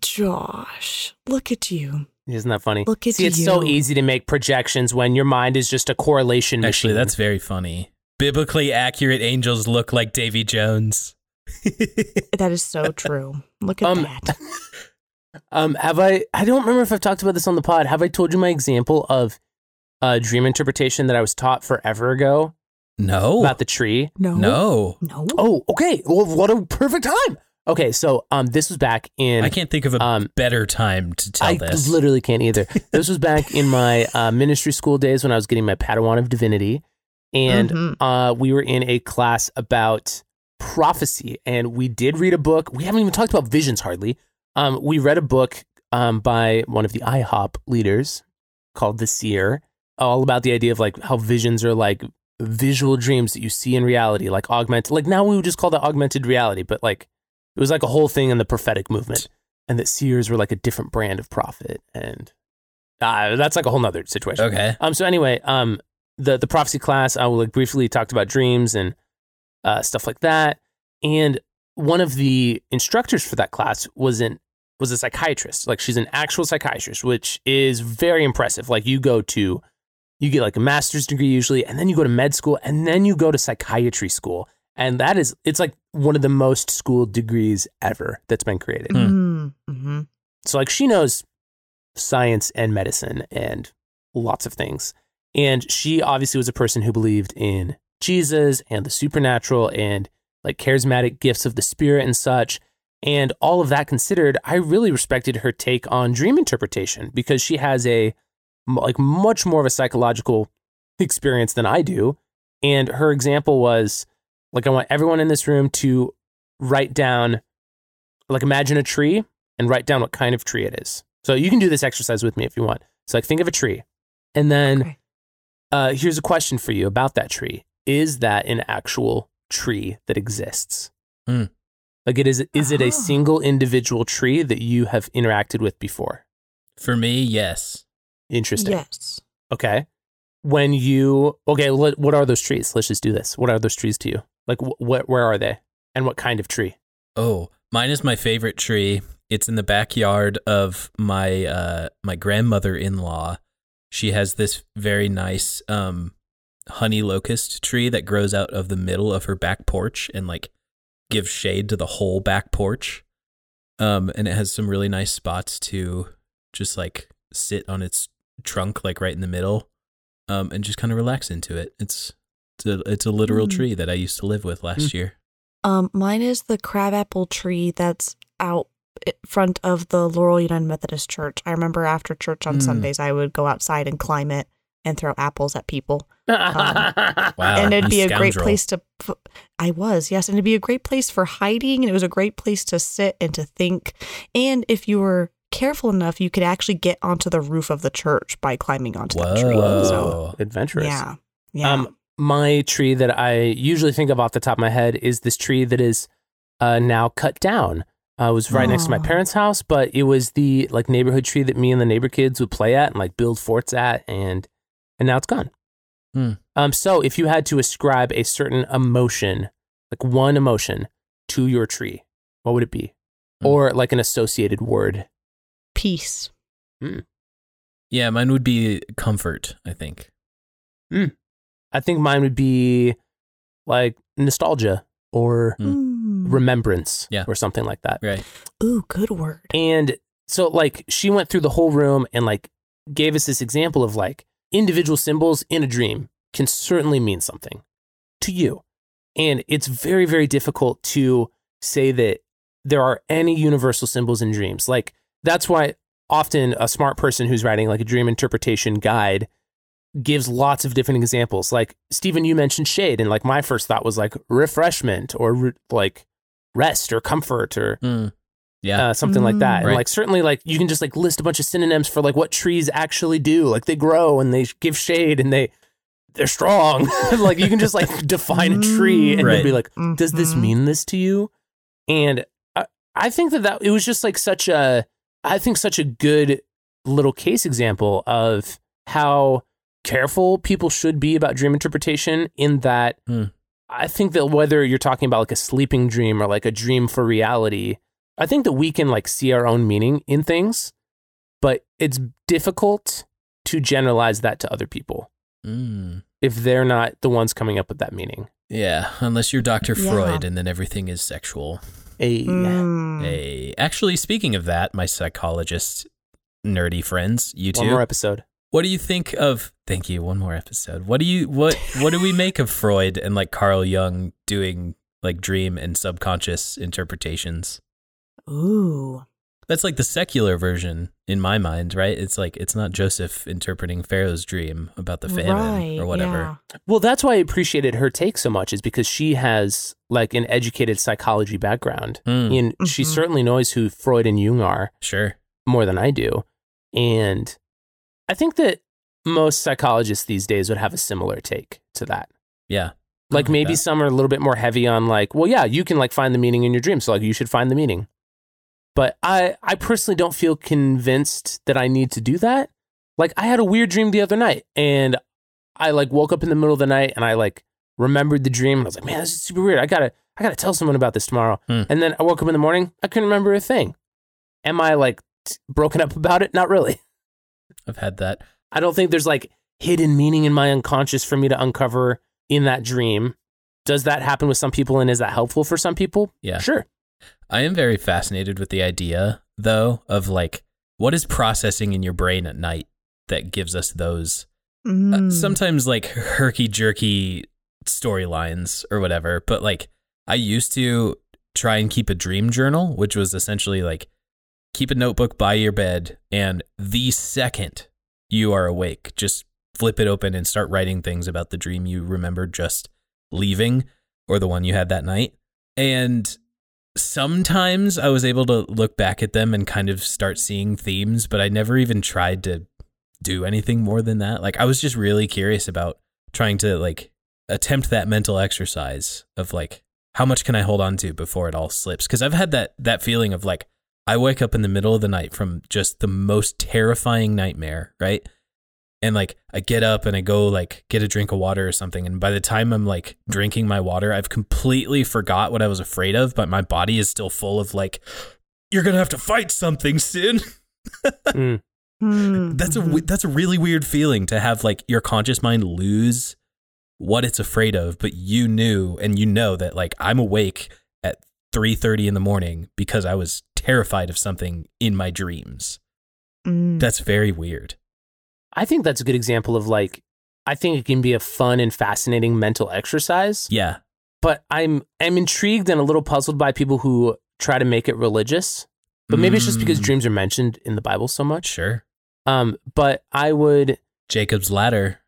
S3: Josh, look at you.
S2: Isn't that funny?
S3: Look at
S2: See, it's so easy to make projections when your mind is just a correlation
S1: Actually,
S2: machine.
S1: that's very funny. Biblically accurate angels look like Davy Jones.
S3: That is so true. Look at
S2: Um,
S3: that.
S2: Um, have I? I don't remember if I've talked about this on the pod. Have I told you my example of a dream interpretation that I was taught forever ago
S1: no.
S2: about the tree?
S3: No.
S1: no.
S3: No.
S2: Oh, okay. Well, what a perfect time. Okay, so um, this was back in.
S1: I can't think of a
S2: um,
S1: better time to tell
S2: I
S1: this.
S2: literally can't either. this was back in my uh, ministry school days when I was getting my Padawan of Divinity, and
S3: Mhm.
S2: uh, we were in a class about prophecy, and we did read a book. We haven't even talked about visions hardly. Um, we read a book um, by one of the IHOP leaders called The Seer, all about the idea of like how visions are like visual dreams that you see in reality, like augmented. Like now we would just call that augmented reality, but like it was like a whole thing in the prophetic movement, and that seers were like a different brand of prophet, and uh, that's like a whole nother situation.
S1: okay.
S2: Um. So anyway, um, the the prophecy class, I will like briefly talked about dreams and uh, stuff like that. And one of the instructors for that class was an was a psychiatrist. Like she's an actual psychiatrist, which is very impressive. Like you go to, you get like a master's degree usually, and then you go to med school, and then you go to psychiatry school, and that is it's like one of the most schooled degrees ever that's been created.
S1: Hmm.
S3: Mm-hmm.
S2: So like she knows science and medicine and lots of things. And she obviously was a person who believed in Jesus and the supernatural and like charismatic gifts of the spirit and such. And all of that considered, I really respected her take on dream interpretation because she has a like much more of a psychological experience than I do. And her example was like I want everyone in this room to write down like imagine a tree and write down what kind of tree it is. So you can do this exercise with me if you want. So like think of a tree. And then
S3: Okay.
S2: uh, here's a question for you about that tree. Is that an actual tree that exists?
S1: Hmm.
S2: Like it is is it a single individual tree that you have interacted with before?
S1: For me, yes.
S2: Interesting.
S3: Yes.
S2: Okay. When you okay, what what are those trees? Let's just do this. What are those trees to you? Like wh- where are they? And what kind of tree?
S1: Oh, mine is my favorite tree. It's in the backyard of my uh my grandmother-in-law. She has this very nice um honey locust tree that grows out of the middle of her back porch and like gives shade to the whole back porch. Um and it has some really nice spots to just like sit on its trunk like right in the middle um and just kind of relax into it. It's it's a, it's a literal
S3: Mm.
S1: tree that I used to live with last year.
S3: Um, mine is the crabapple tree that's out i- front of the Laurel United Methodist Church. I remember after church on
S1: Mm.
S3: Sundays, I would go outside and climb it and throw apples at people.
S1: Wow,
S3: and it'd
S1: you
S3: be a great place to. pu- I was yes, and it'd be a great place for hiding, and it was a great place to sit and to think. And if you were careful enough, you could actually get onto the roof of the church by climbing onto that tree.
S1: Whoa.
S3: So
S2: Adventurous.
S3: yeah, yeah.
S2: Um, my tree that I usually think of off the top of my head is this tree that is uh, now cut down. Uh, it was right next to my parents' house, but it was the like neighborhood tree that me and the neighbor kids would play at and like build forts at, and and now it's gone.
S1: Hmm.
S2: Um, so if you had to ascribe a certain emotion, like one emotion, to your tree, what would it be?
S1: Hmm.
S2: Or like an associated word?
S3: peace.
S1: Yeah, mine would be comfort, I think.
S2: I think mine would be like nostalgia or
S1: Hmm.
S3: Mm.
S2: remembrance,
S1: Yeah.
S2: or something like that.
S1: Right.
S3: Ooh, good word.
S2: And so like she went through the whole room and like gave us this example of like individual symbols in a dream can certainly mean something to you. And it's very, very difficult to say that there are any universal symbols in dreams. Like that's why often a smart person who's writing like a dream interpretation guide gives lots of different examples. Like Stephen, you mentioned shade, and like my first thought was like refreshment or re- like rest or comfort or
S1: Mm. Yeah.
S2: uh, something like that. And
S1: Right.
S2: like certainly like you can just like list a bunch of synonyms for like what trees actually do. Like they grow and they give shade and they they're strong. like you can just like define a tree and
S1: Right.
S2: then be like, does this
S3: Mhm.
S2: mean this to you? And I, I think that that it was just like such a I think such a good little case example of how careful people should be about dream interpretation in that
S1: Hmm.
S2: I think that whether you're talking about like a sleeping dream or like a dream for reality, I think that we can like see our own meaning in things, but it's difficult to generalize that to other people
S1: Mm.
S2: if they're not the ones coming up with that meaning.
S1: Yeah, unless you're Dr.
S3: Yeah.
S1: Freud and then everything is sexual.
S2: A
S3: Mm.
S1: Hey, actually, speaking of that, my psychologist nerdy friends, you
S2: one more episode.
S1: What do you think of? Thank you. One more episode. What do you what What do we make of Freud and like Carl Jung doing like dream and subconscious interpretations?
S3: Ooh.
S1: That's like the secular version in my mind, right? It's like it's not Joseph interpreting Pharaoh's dream about the famine
S3: right,
S1: or whatever.
S3: yeah.
S2: Well, that's why I appreciated her take so much is because she has like an educated psychology background.
S1: Hmm,
S2: And she
S3: Mhm.
S2: certainly knows who Freud and Jung are
S1: sure.
S2: more than I do. And I think that most psychologists these days would have a similar take to that.
S1: Yeah.
S2: Like maybe
S1: that.
S2: some are a little bit more heavy on like, well, yeah, you can like find the meaning in your dream, so like you should find the meaning. But I I personally don't feel convinced that I need to do that. Like I had a weird dream the other night and I like woke up in the middle of the night and I like remembered the dream and I was like, man, this is super weird. I gotta I gotta tell someone about this tomorrow.
S1: Hmm.
S2: And then I woke up in the morning, I couldn't remember a thing. Am I like t- broken up about it? Not really.
S1: I've had that.
S2: I don't think there's like hidden meaning in my unconscious for me to uncover in that dream. Does that happen with some people and is that helpful for some people?
S1: Yeah.
S2: Sure.
S1: I am very fascinated with the idea, though, of like what is processing in your brain at night that gives us those uh,
S3: Mm.
S1: sometimes like herky jerky storylines or whatever. But like I used to try and keep a dream journal, which was essentially like keep a notebook by your bed, and the second you are awake, just flip it open and start writing things about the dream you remember just leaving or the one you had that night. And sometimes I was able to look back at them and kind of start seeing themes, but I never even tried to do anything more than that. Like I was just really curious about trying to like attempt that mental exercise of like how much can I hold on to before it all slips? Cuz I've had that that feeling of like I wake up in the middle of the night from just the most terrifying nightmare, right? And like I get up and I go like get a drink of water or something and by the time I'm like drinking my water, I've completely forgot what I was afraid of, but my body is still full of like you're going to have to fight something, Sin.
S2: Mm.
S1: That's a that's a really weird feeling to have like your conscious mind lose what it's afraid of, but you knew and you know that like I'm awake at 3:30 in the morning because I was terrified of something in my dreams.
S3: Mm.
S1: That's very weird.
S2: I think that's a good example of like I think it can be a fun and fascinating mental exercise,
S1: Yeah.
S2: but I'm I'm intrigued and a little puzzled by people who try to make it religious. But maybe it's just because
S1: Mm.
S2: dreams are mentioned in the Bible so much.
S1: Sure.
S2: Um, but I would
S1: Jacob's ladder.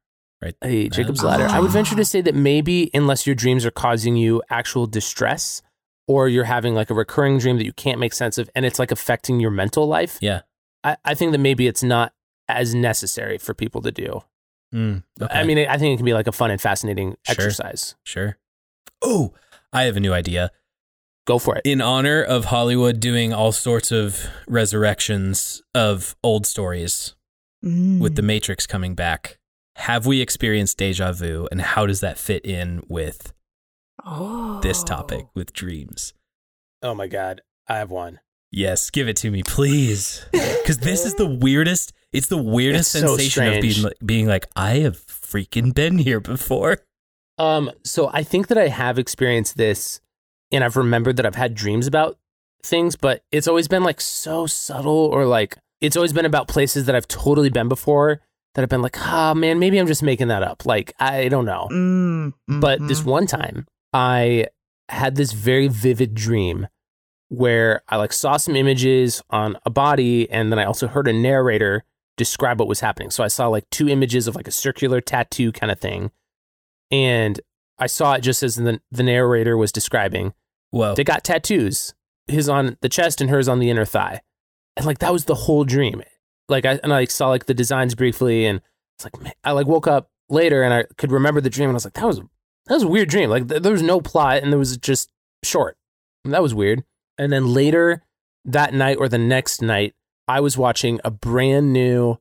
S1: Right.
S2: Hey, Jacob's
S1: Ah.
S2: ladder. I would venture to say that maybe unless your dreams are causing you actual distress or you're having like a recurring dream that you can't make sense of and it's like affecting your mental life,
S1: Yeah.
S2: I, I think that maybe it's not as necessary for people to do.
S1: Mm, okay.
S2: I mean, I think it can be like a fun and fascinating
S1: Sure.
S2: exercise.
S1: sure. Oh, I have a new idea.
S2: Go for it.
S1: in honor of Hollywood doing all sorts of resurrections of old stories
S3: Mm.
S1: with The Matrix coming back, have we experienced deja vu and how does that fit in with
S3: oh.
S1: this topic with dreams?
S2: Oh my God. I have one.
S1: Yes, give it to me, please. Because this is the weirdest, it's the weirdest
S2: It's so
S1: sensation of being, like- being like, I have freaking been here before.
S2: Um, so I think that I have experienced this and I've remembered that I've had dreams about things, but it's always been like so subtle or like it's always been about places that I've totally been before that I've been like, ah, man, maybe I'm just making that up. Like, I don't know.
S3: Mm,
S2: But this
S3: mhm.
S2: one time, I had this very vivid dream where I like saw some images on a body and then I also heard a narrator describe what was happening. So I saw like two images of like a circular tattoo kind of thing. And I saw it just as the, the narrator was describing.
S1: Whoa.
S2: They got tattoos. his on the chest and hers on the inner thigh. And like that was the whole dream. Like I and I like saw like the designs briefly and it's like man, I like woke up later and I could remember the dream and I was like that was that was a weird dream. Like th- there was no plot and there was just short. And that was weird. And then later that night or the next night, I was watching a brand new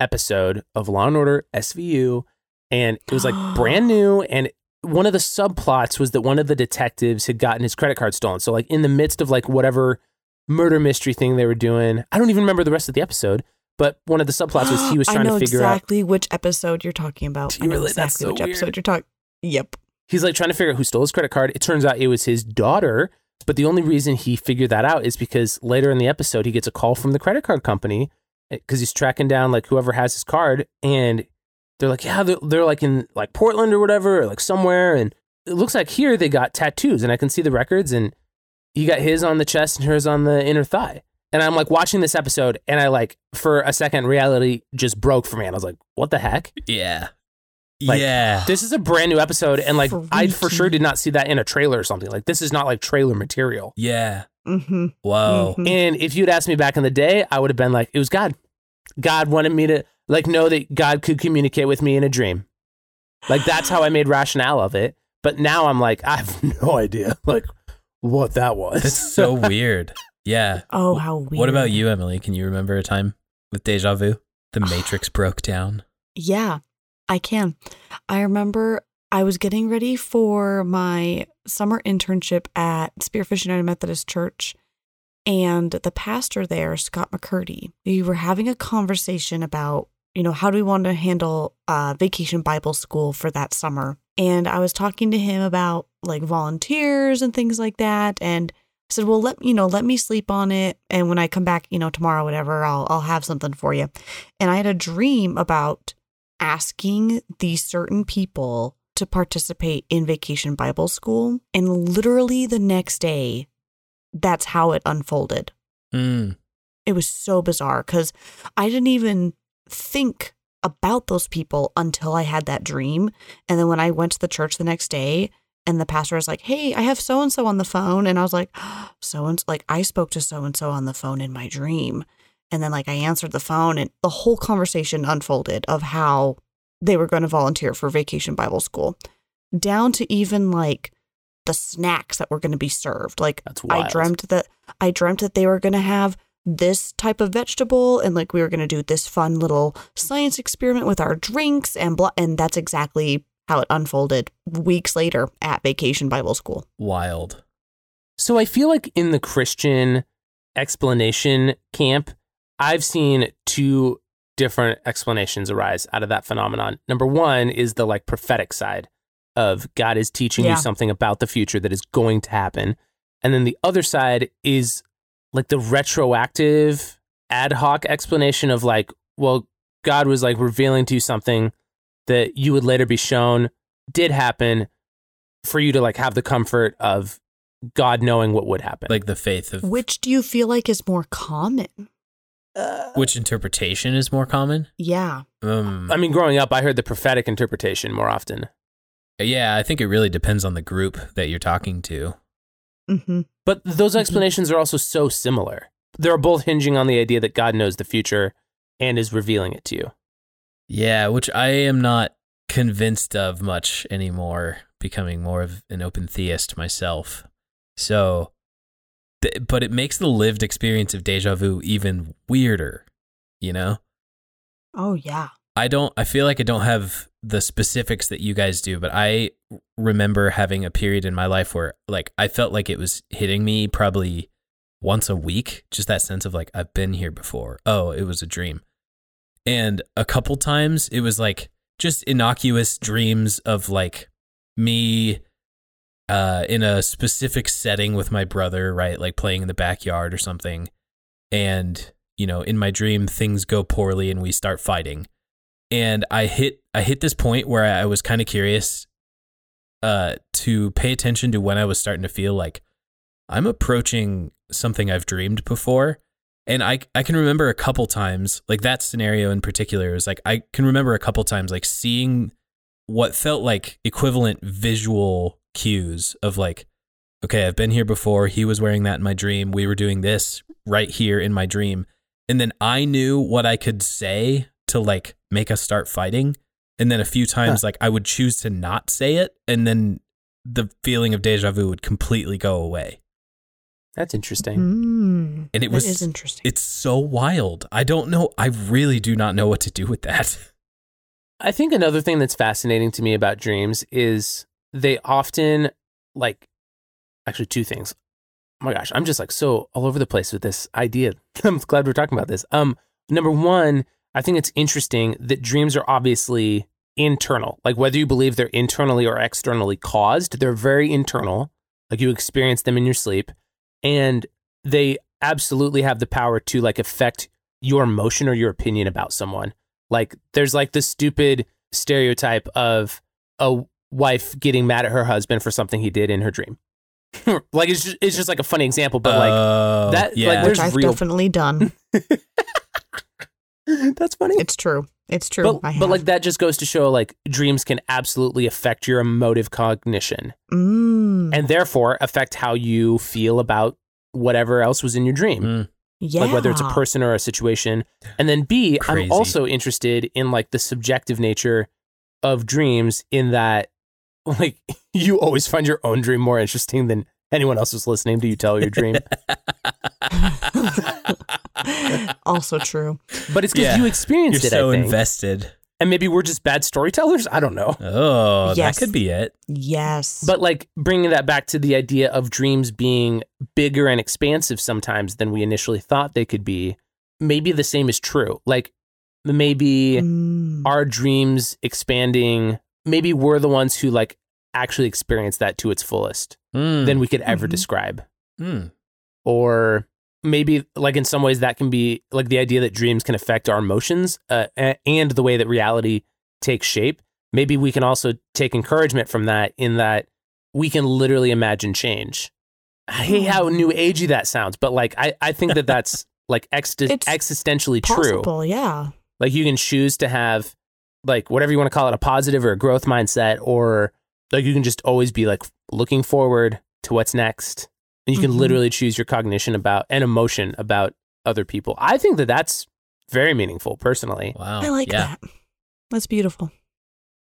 S2: episode of Law and Order SVU and it was like brand new and one of the subplots was that one of the detectives had gotten his credit card stolen. So like in the midst of like whatever murder mystery thing they were doing, I don't even remember the rest of the episode, but one of the subplots was he was
S3: I
S2: trying
S3: know
S2: to figure out
S3: exactly which episode you're talking about. I know
S2: Really?
S3: Exactly
S2: so
S3: which
S2: weird.
S3: episode you're talking. Yep.
S2: He's like trying to figure out who stole his credit card. It turns out it was his daughter, but the only reason he figured that out is because later in the episode he gets a call from the credit card company eh, because he's tracking down like whoever has his card and they're like yeah they're, they're like in like Portland or whatever or like somewhere and it looks like here they got tattoos and I can see the records and he got his on the chest and hers on the inner thigh. And I'm like watching this episode and I like for a second reality just broke for me and I was like what the heck?
S1: Yeah.
S2: Like,
S1: yeah.
S2: This is a brand new episode, and like I for sure did not see that in a trailer or something. Like this is not like trailer material.
S1: yeah.
S3: Mm-hmm.
S1: Whoa.
S2: And if you'd asked me back in the day, I would have been like, it was God. God wanted me to like know that God could communicate with me in a dream. Like that's how I made rationale of it. But now I'm like, I have no idea like what that was.
S1: That's so weird. Yeah.
S3: Oh, how weird.
S1: What about you, Emily? Can you remember a time with deja vu? The Matrix broke down.
S3: Yeah, I can. I remember I was getting ready for my summer internship at Spearfish United Methodist Church, and the pastor there, Scott McCurdy, we were having a conversation about, you know, how do we want to handle uh, vacation Bible school for that summer. And I was talking to him about like volunteers and things like that, and I said, "Well, let you know, let me sleep on it, and when I come back, you know, tomorrow, whatever, I'll I'll have something for you." And I had a dream about asking these certain people to participate in vacation Bible school. And literally the next day, that's how it unfolded.
S1: Mm.
S3: It was so bizarre because I didn't even think about those people until I had that dream. And then when I went to the church the next day, and the pastor was like, Hey, I have so and so on the phone. And I was like, So and so like, I spoke to so and so on the phone in my dream. And then, like, I answered the phone, and the whole conversation unfolded of how they were going to volunteer for vacation Bible school, down to even like the snacks that were going to be served. Like, I dreamt that I dreamt that they were going to have this type of vegetable, and like we were going to do this fun little science experiment with our drinks, and blah. And that's exactly how it unfolded weeks later at vacation Bible school.
S1: Wild.
S2: So I feel like in the Christian explanation camp, I've seen two different explanations arise out of that phenomenon. Number one is the like prophetic side of God is teaching
S3: Yeah.
S2: you something about the future that is going to happen. And then the other side is like the retroactive ad hoc explanation of like, well, God was like revealing to you something that you would later be shown did happen for you to like have the comfort of God knowing what would happen.
S1: Like the faith of
S3: Which do you feel like is more common?
S1: Which interpretation is more common?
S3: Yeah.
S1: Um,
S2: I mean, growing up, I heard the prophetic interpretation more often.
S1: yeah, I think it really depends on the group that you're talking to.
S3: Mm-hmm.
S2: But those explanations are also so similar. They're both hinging on the idea that God knows the future and is revealing it to you.
S1: Yeah, which I am not convinced of much anymore, becoming more of an open theist myself. So, th- but it makes the lived experience of deja vu even weirder, you know?
S3: Oh yeah.
S1: I don't, I feel like I don't have the specifics that you guys do, but I remember having a period in my life where like I felt like it was hitting me probably once a week, just that sense of like, I've been here before. Oh, it was a dream. And a couple times it was like just innocuous dreams of like me uh, in a specific setting with my brother, right? Like playing in the backyard or something. And, you know, in my dream, things go poorly and we start fighting. And I hit, I hit this point where I was kind of curious uh, to pay attention to when I was starting to feel like I'm approaching something I've dreamed before. And I, I can remember a couple times, like that scenario in particular is like, I can remember a couple times, like seeing what felt like equivalent visual cues of like, okay, I've been here before. He was wearing that in my dream. We were doing this right here in my dream. And then I knew what I could say to like make us start fighting. And then a few times, like I would choose to not say it. And then the feeling of deja vu would completely go away.
S2: That's interesting.
S3: Mm,
S1: And it was,
S3: is interesting.
S1: it's so wild. I don't know. I really do not know what to do with that.
S2: I think another thing that's fascinating to me about dreams is they often like actually two things. Oh my gosh, I'm just like so all over the place with this idea. I'm glad we're talking about this. Um number 1, I think it's interesting that dreams are obviously internal. Like whether you believe they're internally or externally caused, they're very internal. Like you experience them in your sleep and they absolutely have the power to like affect your emotion or your opinion about someone. Like there's like the stupid stereotype of a wife getting mad at her husband for something he did in her dream. like it's just, it's just like a funny example, but like
S1: Oh,
S2: that- like,
S1: yeah.
S2: there's
S3: Which I've
S2: real-
S3: definitely done.
S2: that's funny.
S3: It's true. It's true.
S2: But, but like that just goes to show like dreams can absolutely affect your emotive cognition
S3: mm,
S2: and therefore affect how you feel about whatever else was in your dream.
S1: Mm.
S3: yeah.
S2: like whether it's a person or a situation. And then B, am also interested in like the subjective nature of dreams in that like you always find your own dream more interesting than anyone else who's listening to you tell your dream.
S3: also true.
S2: But it's because
S1: Yeah.
S2: you
S1: You're
S2: experienced it,
S1: so
S2: I think.
S1: invested.
S2: and maybe we're just bad storytellers. I don't know.
S1: Oh,
S3: Yes.
S1: that could be it.
S3: Yes.
S2: But like bringing that back to the idea of dreams being bigger and expansive sometimes than we initially thought they could be, maybe the same is true. Like maybe
S3: Mm,
S2: our dreams expanding maybe we're the ones who like actually experience that to its fullest
S1: Mm.
S2: than we could ever
S3: Mhm.
S2: describe
S1: Mm.
S2: or maybe like in some ways that can be like the idea that dreams can affect our emotions uh, and the way that reality takes shape maybe we can also take encouragement from that in that we can literally imagine change i hate how new agey that sounds but like i, I think that that's like ex-
S3: It's
S2: existentially true.
S3: Yeah.
S2: like you can choose to have like whatever you want to call it, a positive or a growth mindset, or like you can just always be like looking forward to what's next. And you can
S3: Mhm.
S2: literally choose your cognition about and emotion about other people. I think that that's very meaningful personally.
S1: Wow.
S3: I like
S1: yeah.
S3: that. That's beautiful.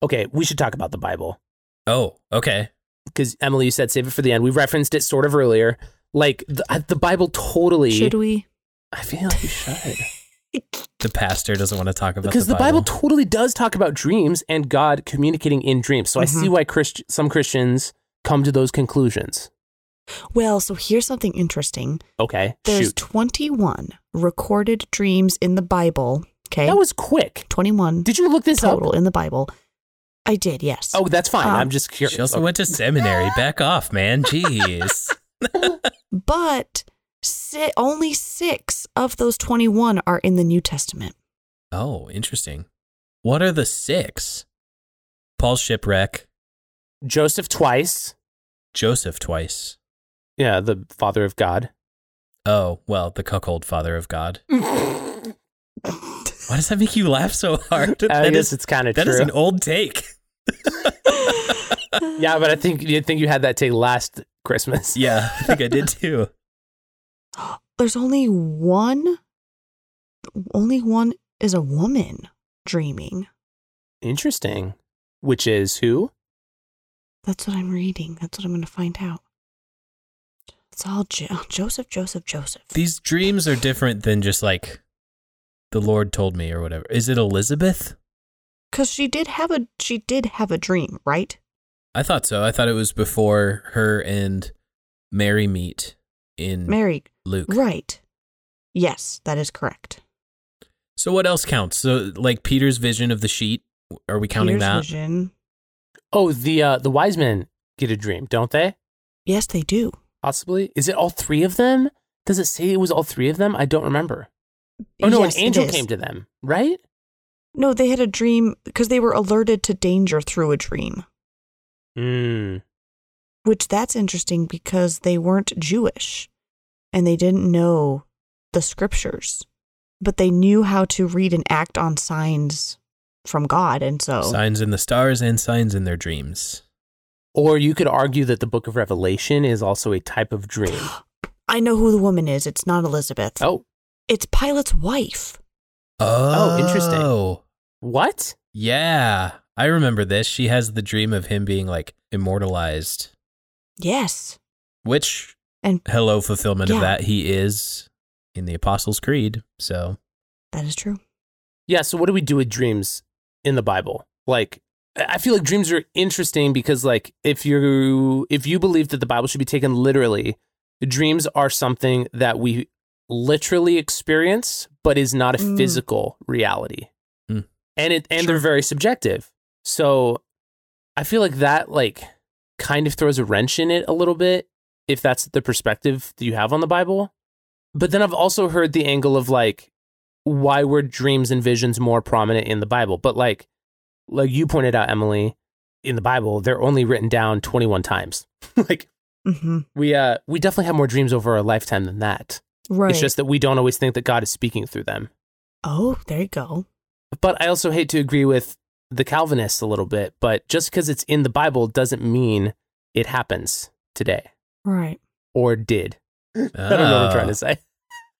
S2: Okay, we should talk about the Bible
S1: Oh, okay.
S2: because Emily, you said save it for the end. We referenced it sort of earlier. Like the, the Bible totally.
S3: Should we?
S2: I feel like we should.
S1: The pastor doesn't want to talk about
S2: because
S1: the
S2: the Bible.
S1: Bible.
S2: totally does talk about dreams and God communicating in dreams. So I
S3: Mhm.
S2: see why Christ- some Christians come to those conclusions.
S3: Well, so here's something interesting.
S2: Okay,
S3: There's
S2: shoot.
S3: 21 recorded dreams in the Bible. Okay.
S2: That was quick.
S3: 21
S2: Did you look this
S3: total
S2: up?
S3: in the Bible. I did, yes.
S2: Oh, that's fine.
S3: Um,
S2: I'm just curious.
S1: She also went to seminary. Back off, man. Jeez.
S3: But si- only six of those 21 are in the New Testament.
S1: Oh, interesting. What are the six? Paul's shipwreck,
S2: Joseph twice.
S1: Joseph twice.
S2: Yeah, the father of God.
S1: Oh, well, the cuckold father of God. Why does that make you laugh so hard?
S2: I
S1: That
S2: guess
S1: is-
S2: it's kind of
S1: that
S2: true.
S1: is an old take.
S2: yeah, but I think you think you had that take last Christmas.
S1: Yeah, I think I did too.
S3: There's only one, only one is a woman dreaming.
S2: Interesting. Which is who?
S3: That's what I'm reading. That's what I'm going to find out. It's all jo- oh, Joseph, Joseph, Joseph.
S1: These dreams are different than just like the Lord told me or whatever. Is it Elizabeth?
S3: Because she did have a she did have a dream, right?
S1: I thought so. I thought it was before her and Mary meet in
S3: Mary,
S1: Luke.
S3: right? Yes, that is correct.
S1: So what else counts? So like Peter's vision of the sheet. Are we counting
S3: Peter's
S1: that?
S3: vision.
S2: Oh, the uh, the wise men get a dream, don't they?
S3: Yes, they do.
S2: Possibly. Is it all three of them? Does it say it was all three of them? I don't remember. Oh no,
S3: Yes,
S2: an angel came to them, right?
S3: No, they had a dream because they were alerted to danger through a dream.
S2: Mm.
S3: Which that's interesting because they weren't Jewish and they didn't know the scriptures, but they knew how to read and act on signs from God. And so,
S1: Signs in the stars and signs in their dreams.
S2: Or you could argue that the book of Revelation is also a type of dream.
S3: I know who the woman is. It's not Elizabeth.
S2: Oh,
S3: It's Pilate's wife.
S1: Oh, oh
S2: interesting.
S1: Oh,
S2: what?
S1: yeah. I remember this. She has the dream of him being like immortalized,
S3: Yes.
S1: which
S3: And-
S1: hello fulfillment of that he is in the Apostles' Creed. So
S3: That is true.
S2: Yeah, so what do we do with dreams in the Bible? Like I I feel like dreams are interesting because like if you if you believe that the Bible should be taken literally, dreams are something that we literally experience but is not a
S3: Mm.
S2: physical reality.
S1: Hmm.
S2: And it and they're very subjective. So I feel like that like kind of throws a wrench in it a little bit if that's the perspective that you have on the Bible. But then I've also heard the angle of like why were dreams and visions more prominent in the Bible? But like like you pointed out, Emily, in the Bible, they're only written down 21 times. like
S3: hmm
S2: we uh we definitely have more dreams over a lifetime than that.
S3: Right.
S2: It's just that we don't always think that God is speaking through them.
S3: oh, there you go.
S2: But I also hate to agree with the Calvinists a little bit, but just because it's in the Bible doesn't mean it happens today
S3: Right.
S2: or did. I don't know what I'm trying to say.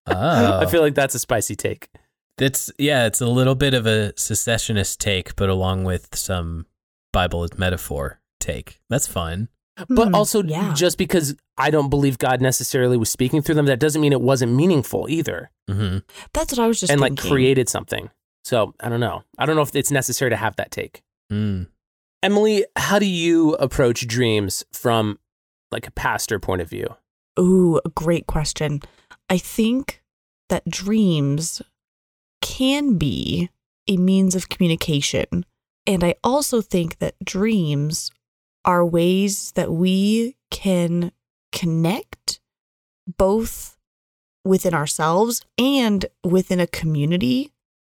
S1: Oh,
S2: I feel like that's a spicy take.
S1: That's yeah, it's a little bit of a cessationist take, but along with some Bible as metaphor take. That's fun.
S2: But
S3: Hmm,
S2: also,
S3: yeah.
S2: just because I don't believe God necessarily was speaking through them, that doesn't mean it wasn't meaningful either
S1: hmm
S3: That's what I was just
S2: and like created something. So I don't know. I don't know if it's necessary to have that take.
S1: Mm.
S2: Emily, how do you approach dreams from like a pastor point of view?
S3: Ooh, a great question. I think that dreams can be a means of communication. And I also think that dreams are ways that we can connect both within ourselves and within a community.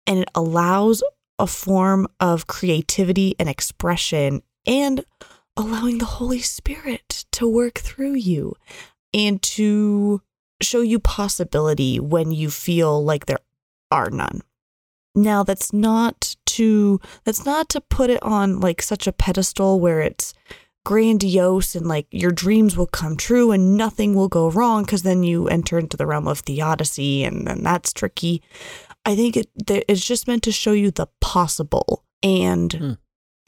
S3: And it allows a form of creativity and expression and allowing the Holy Spirit to work through you and to show you possibility when you feel like there are none. Now that's not to that's not to put it on like such a pedestal where it's grandiose and like your dreams will come true and nothing will go wrong because then you enter into the realm of theodicy and then that's tricky. I think it it's just meant to show you the possible and
S1: Hmm.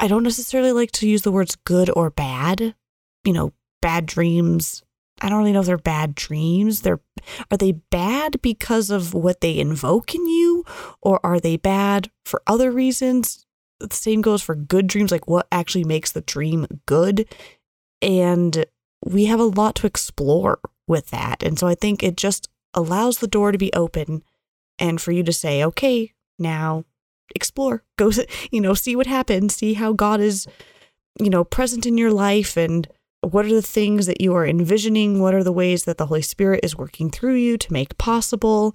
S3: I don't necessarily like to use the words good or bad. You know, bad dreams. I don't really know if they're bad dreams. They're are they bad because of what they invoke in you or are they bad for other reasons? The same goes for good dreams like what actually makes the dream good. And we have a lot to explore with that. And so I think it just allows the door to be open and for you to say, "Okay, now explore. Go, you know, see what happens, see how God is, you know, present in your life and what are the things that you are envisioning? What are the ways that the Holy Spirit is working through you to make possible?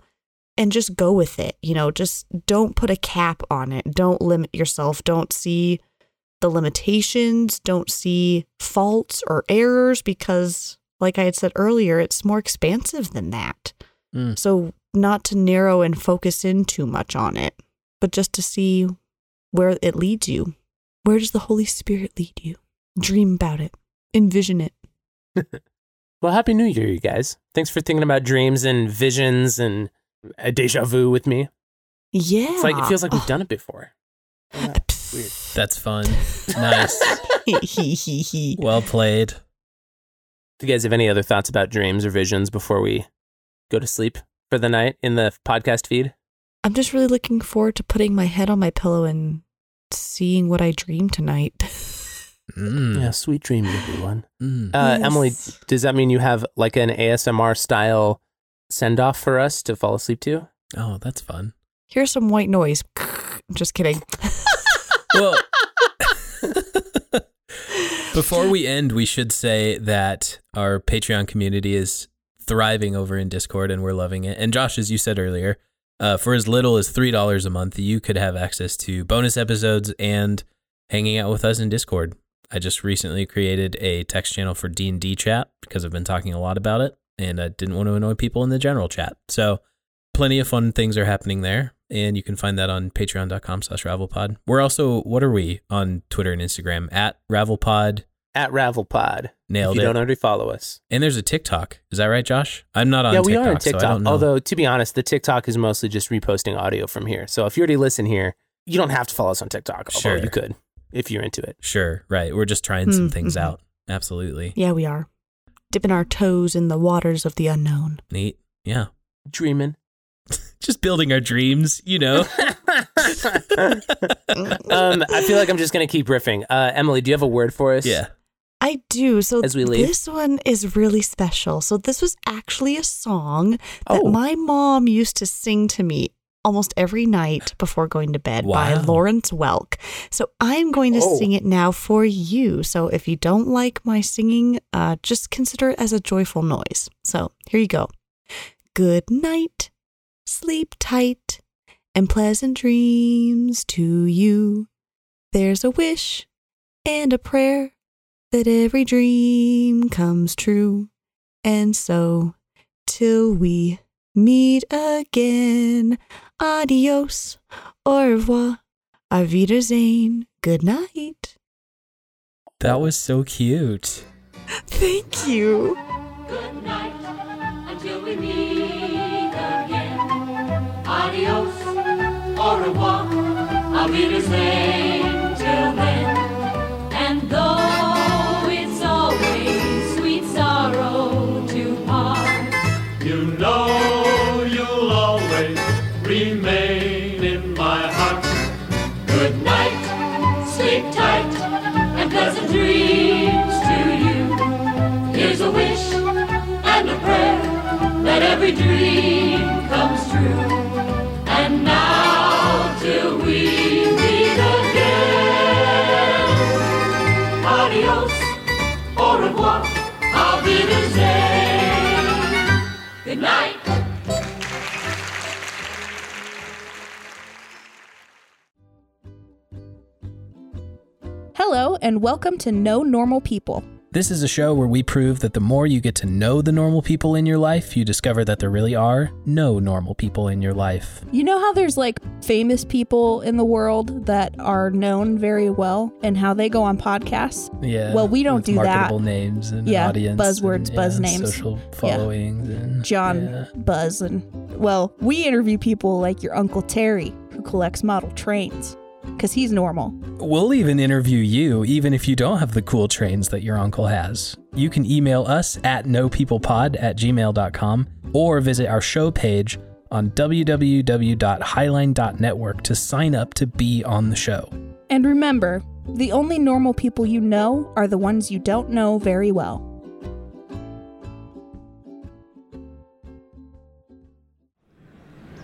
S3: And just go with it. You know, just don't put a cap on it. Don't limit yourself. Don't see the limitations. Don't see faults or errors because, like I had said earlier, it's more expansive than that.
S1: Mm.
S3: So, not to narrow and focus in too much on it, but just to see where it leads you. Where does the Holy Spirit lead you? Dream about it, envision it.
S2: Well, happy New Year, you guys. Thanks for thinking about dreams and visions and a deja vu with me.
S3: Yeah.
S2: It's like it feels like we've
S3: Oh.
S2: done it before. Yeah, weird.
S1: That's fun. nice. Well played.
S2: Do you guys have any other thoughts about dreams or visions before we go to sleep for the night in the podcast feed?
S3: I'm just really looking forward to putting my head on my pillow and seeing what I dream tonight.
S1: Mm.
S2: Yeah, sweet dreams, everyone.
S1: Mm.
S2: Uh, Emily, does that mean you have like an ASMR style send off for us to fall asleep to?
S1: Oh, that's fun.
S3: Here's some white noise. Just kidding.
S1: Well, before we end, we should say that our Patreon community is thriving over in Discord and we're loving it. And Josh, as you said earlier, uh, for as little as $3 a month, you could have access to bonus episodes and hanging out with us in Discord. I just recently created a text channel for D&D chat because I've been talking a lot about it and I didn't want to annoy people in the general chat. So plenty of fun things are happening there and you can find that on patreon.com slash ravelpod we're also what are we on twitter and instagram at ravelpod
S2: at Ravelpod.
S1: Nailed
S2: if you
S1: it.
S2: don't already follow us.
S1: And there's a TikTok. Is that right, Josh? I'm not on
S2: yeah,
S1: TikTok.
S2: we are on
S1: so I
S2: TikTok.
S1: don't know.
S2: Although, to be honest, the TikTok is mostly just reposting audio from here. So if you already listen here, you don't have to follow us on TikTok. Although
S1: Sure.
S2: you could if you're into it.
S1: Sure, right. We're just trying some
S3: Mm,
S1: things
S3: mhm.
S1: out. Absolutely.
S3: Yeah, we are. Dipping our toes in the waters of the unknown.
S1: Neat. Yeah.
S2: Dreaming.
S1: Just building our dreams, you know.
S2: um, I feel like I'm just gonna keep riffing. Uh, Emily, do you have a word for us?
S1: yeah.
S3: I do. So
S2: As we leave?
S3: this one is really special. So this was actually a song that
S2: Oh.
S3: my mom used to sing to me almost every night before going to bed by Lawrence Welk. So I'm going to
S2: Oh.
S3: sing it now for you. So if you don't like my singing, uh, just consider it as a joyful noise. So here you go. Good night, sleep tight, and pleasant dreams to you. There's a wish and a prayer that every dream comes true. And so, till we meet again, adios, au revoir, auf Wiedersehen, good night.
S1: That was so cute.
S3: Thank you.
S6: Good night until we meet again. Adios, au revoir, auf Wiedersehen every dream comes true. And now till we meet again. Adios, au revoir, auf Wiedersehen. Good night.
S5: Hello, and welcome to No Normal People.
S1: This is a show where we prove that the more you get to know the normal people in your life, you discover that there really are no normal people in your life.
S5: You know how there's like famous people in the world that are known very well and how they go on podcasts?
S1: Yeah.
S5: Well, we don't do that.
S1: marketable names and
S5: Yeah,
S1: audience.
S5: buzzwords,
S1: and,
S5: buzz
S1: yeah,
S5: names.
S1: Social followings. And,
S5: John
S1: yeah.
S5: Buzz and well, we interview people like your Uncle Terry who collects model trains because he's normal.
S1: We'll even interview you, even if you don't have the cool trains that your uncle has. You can email us at knowpeoplepod at gmail.com or visit our show page on www.highline.network to sign up to be on the show.
S5: And remember, the only normal people you know are the ones you don't know very well.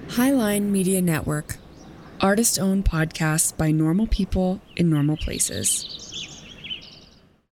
S7: Highline Media Network. Artist owned podcasts by normal people in normal places.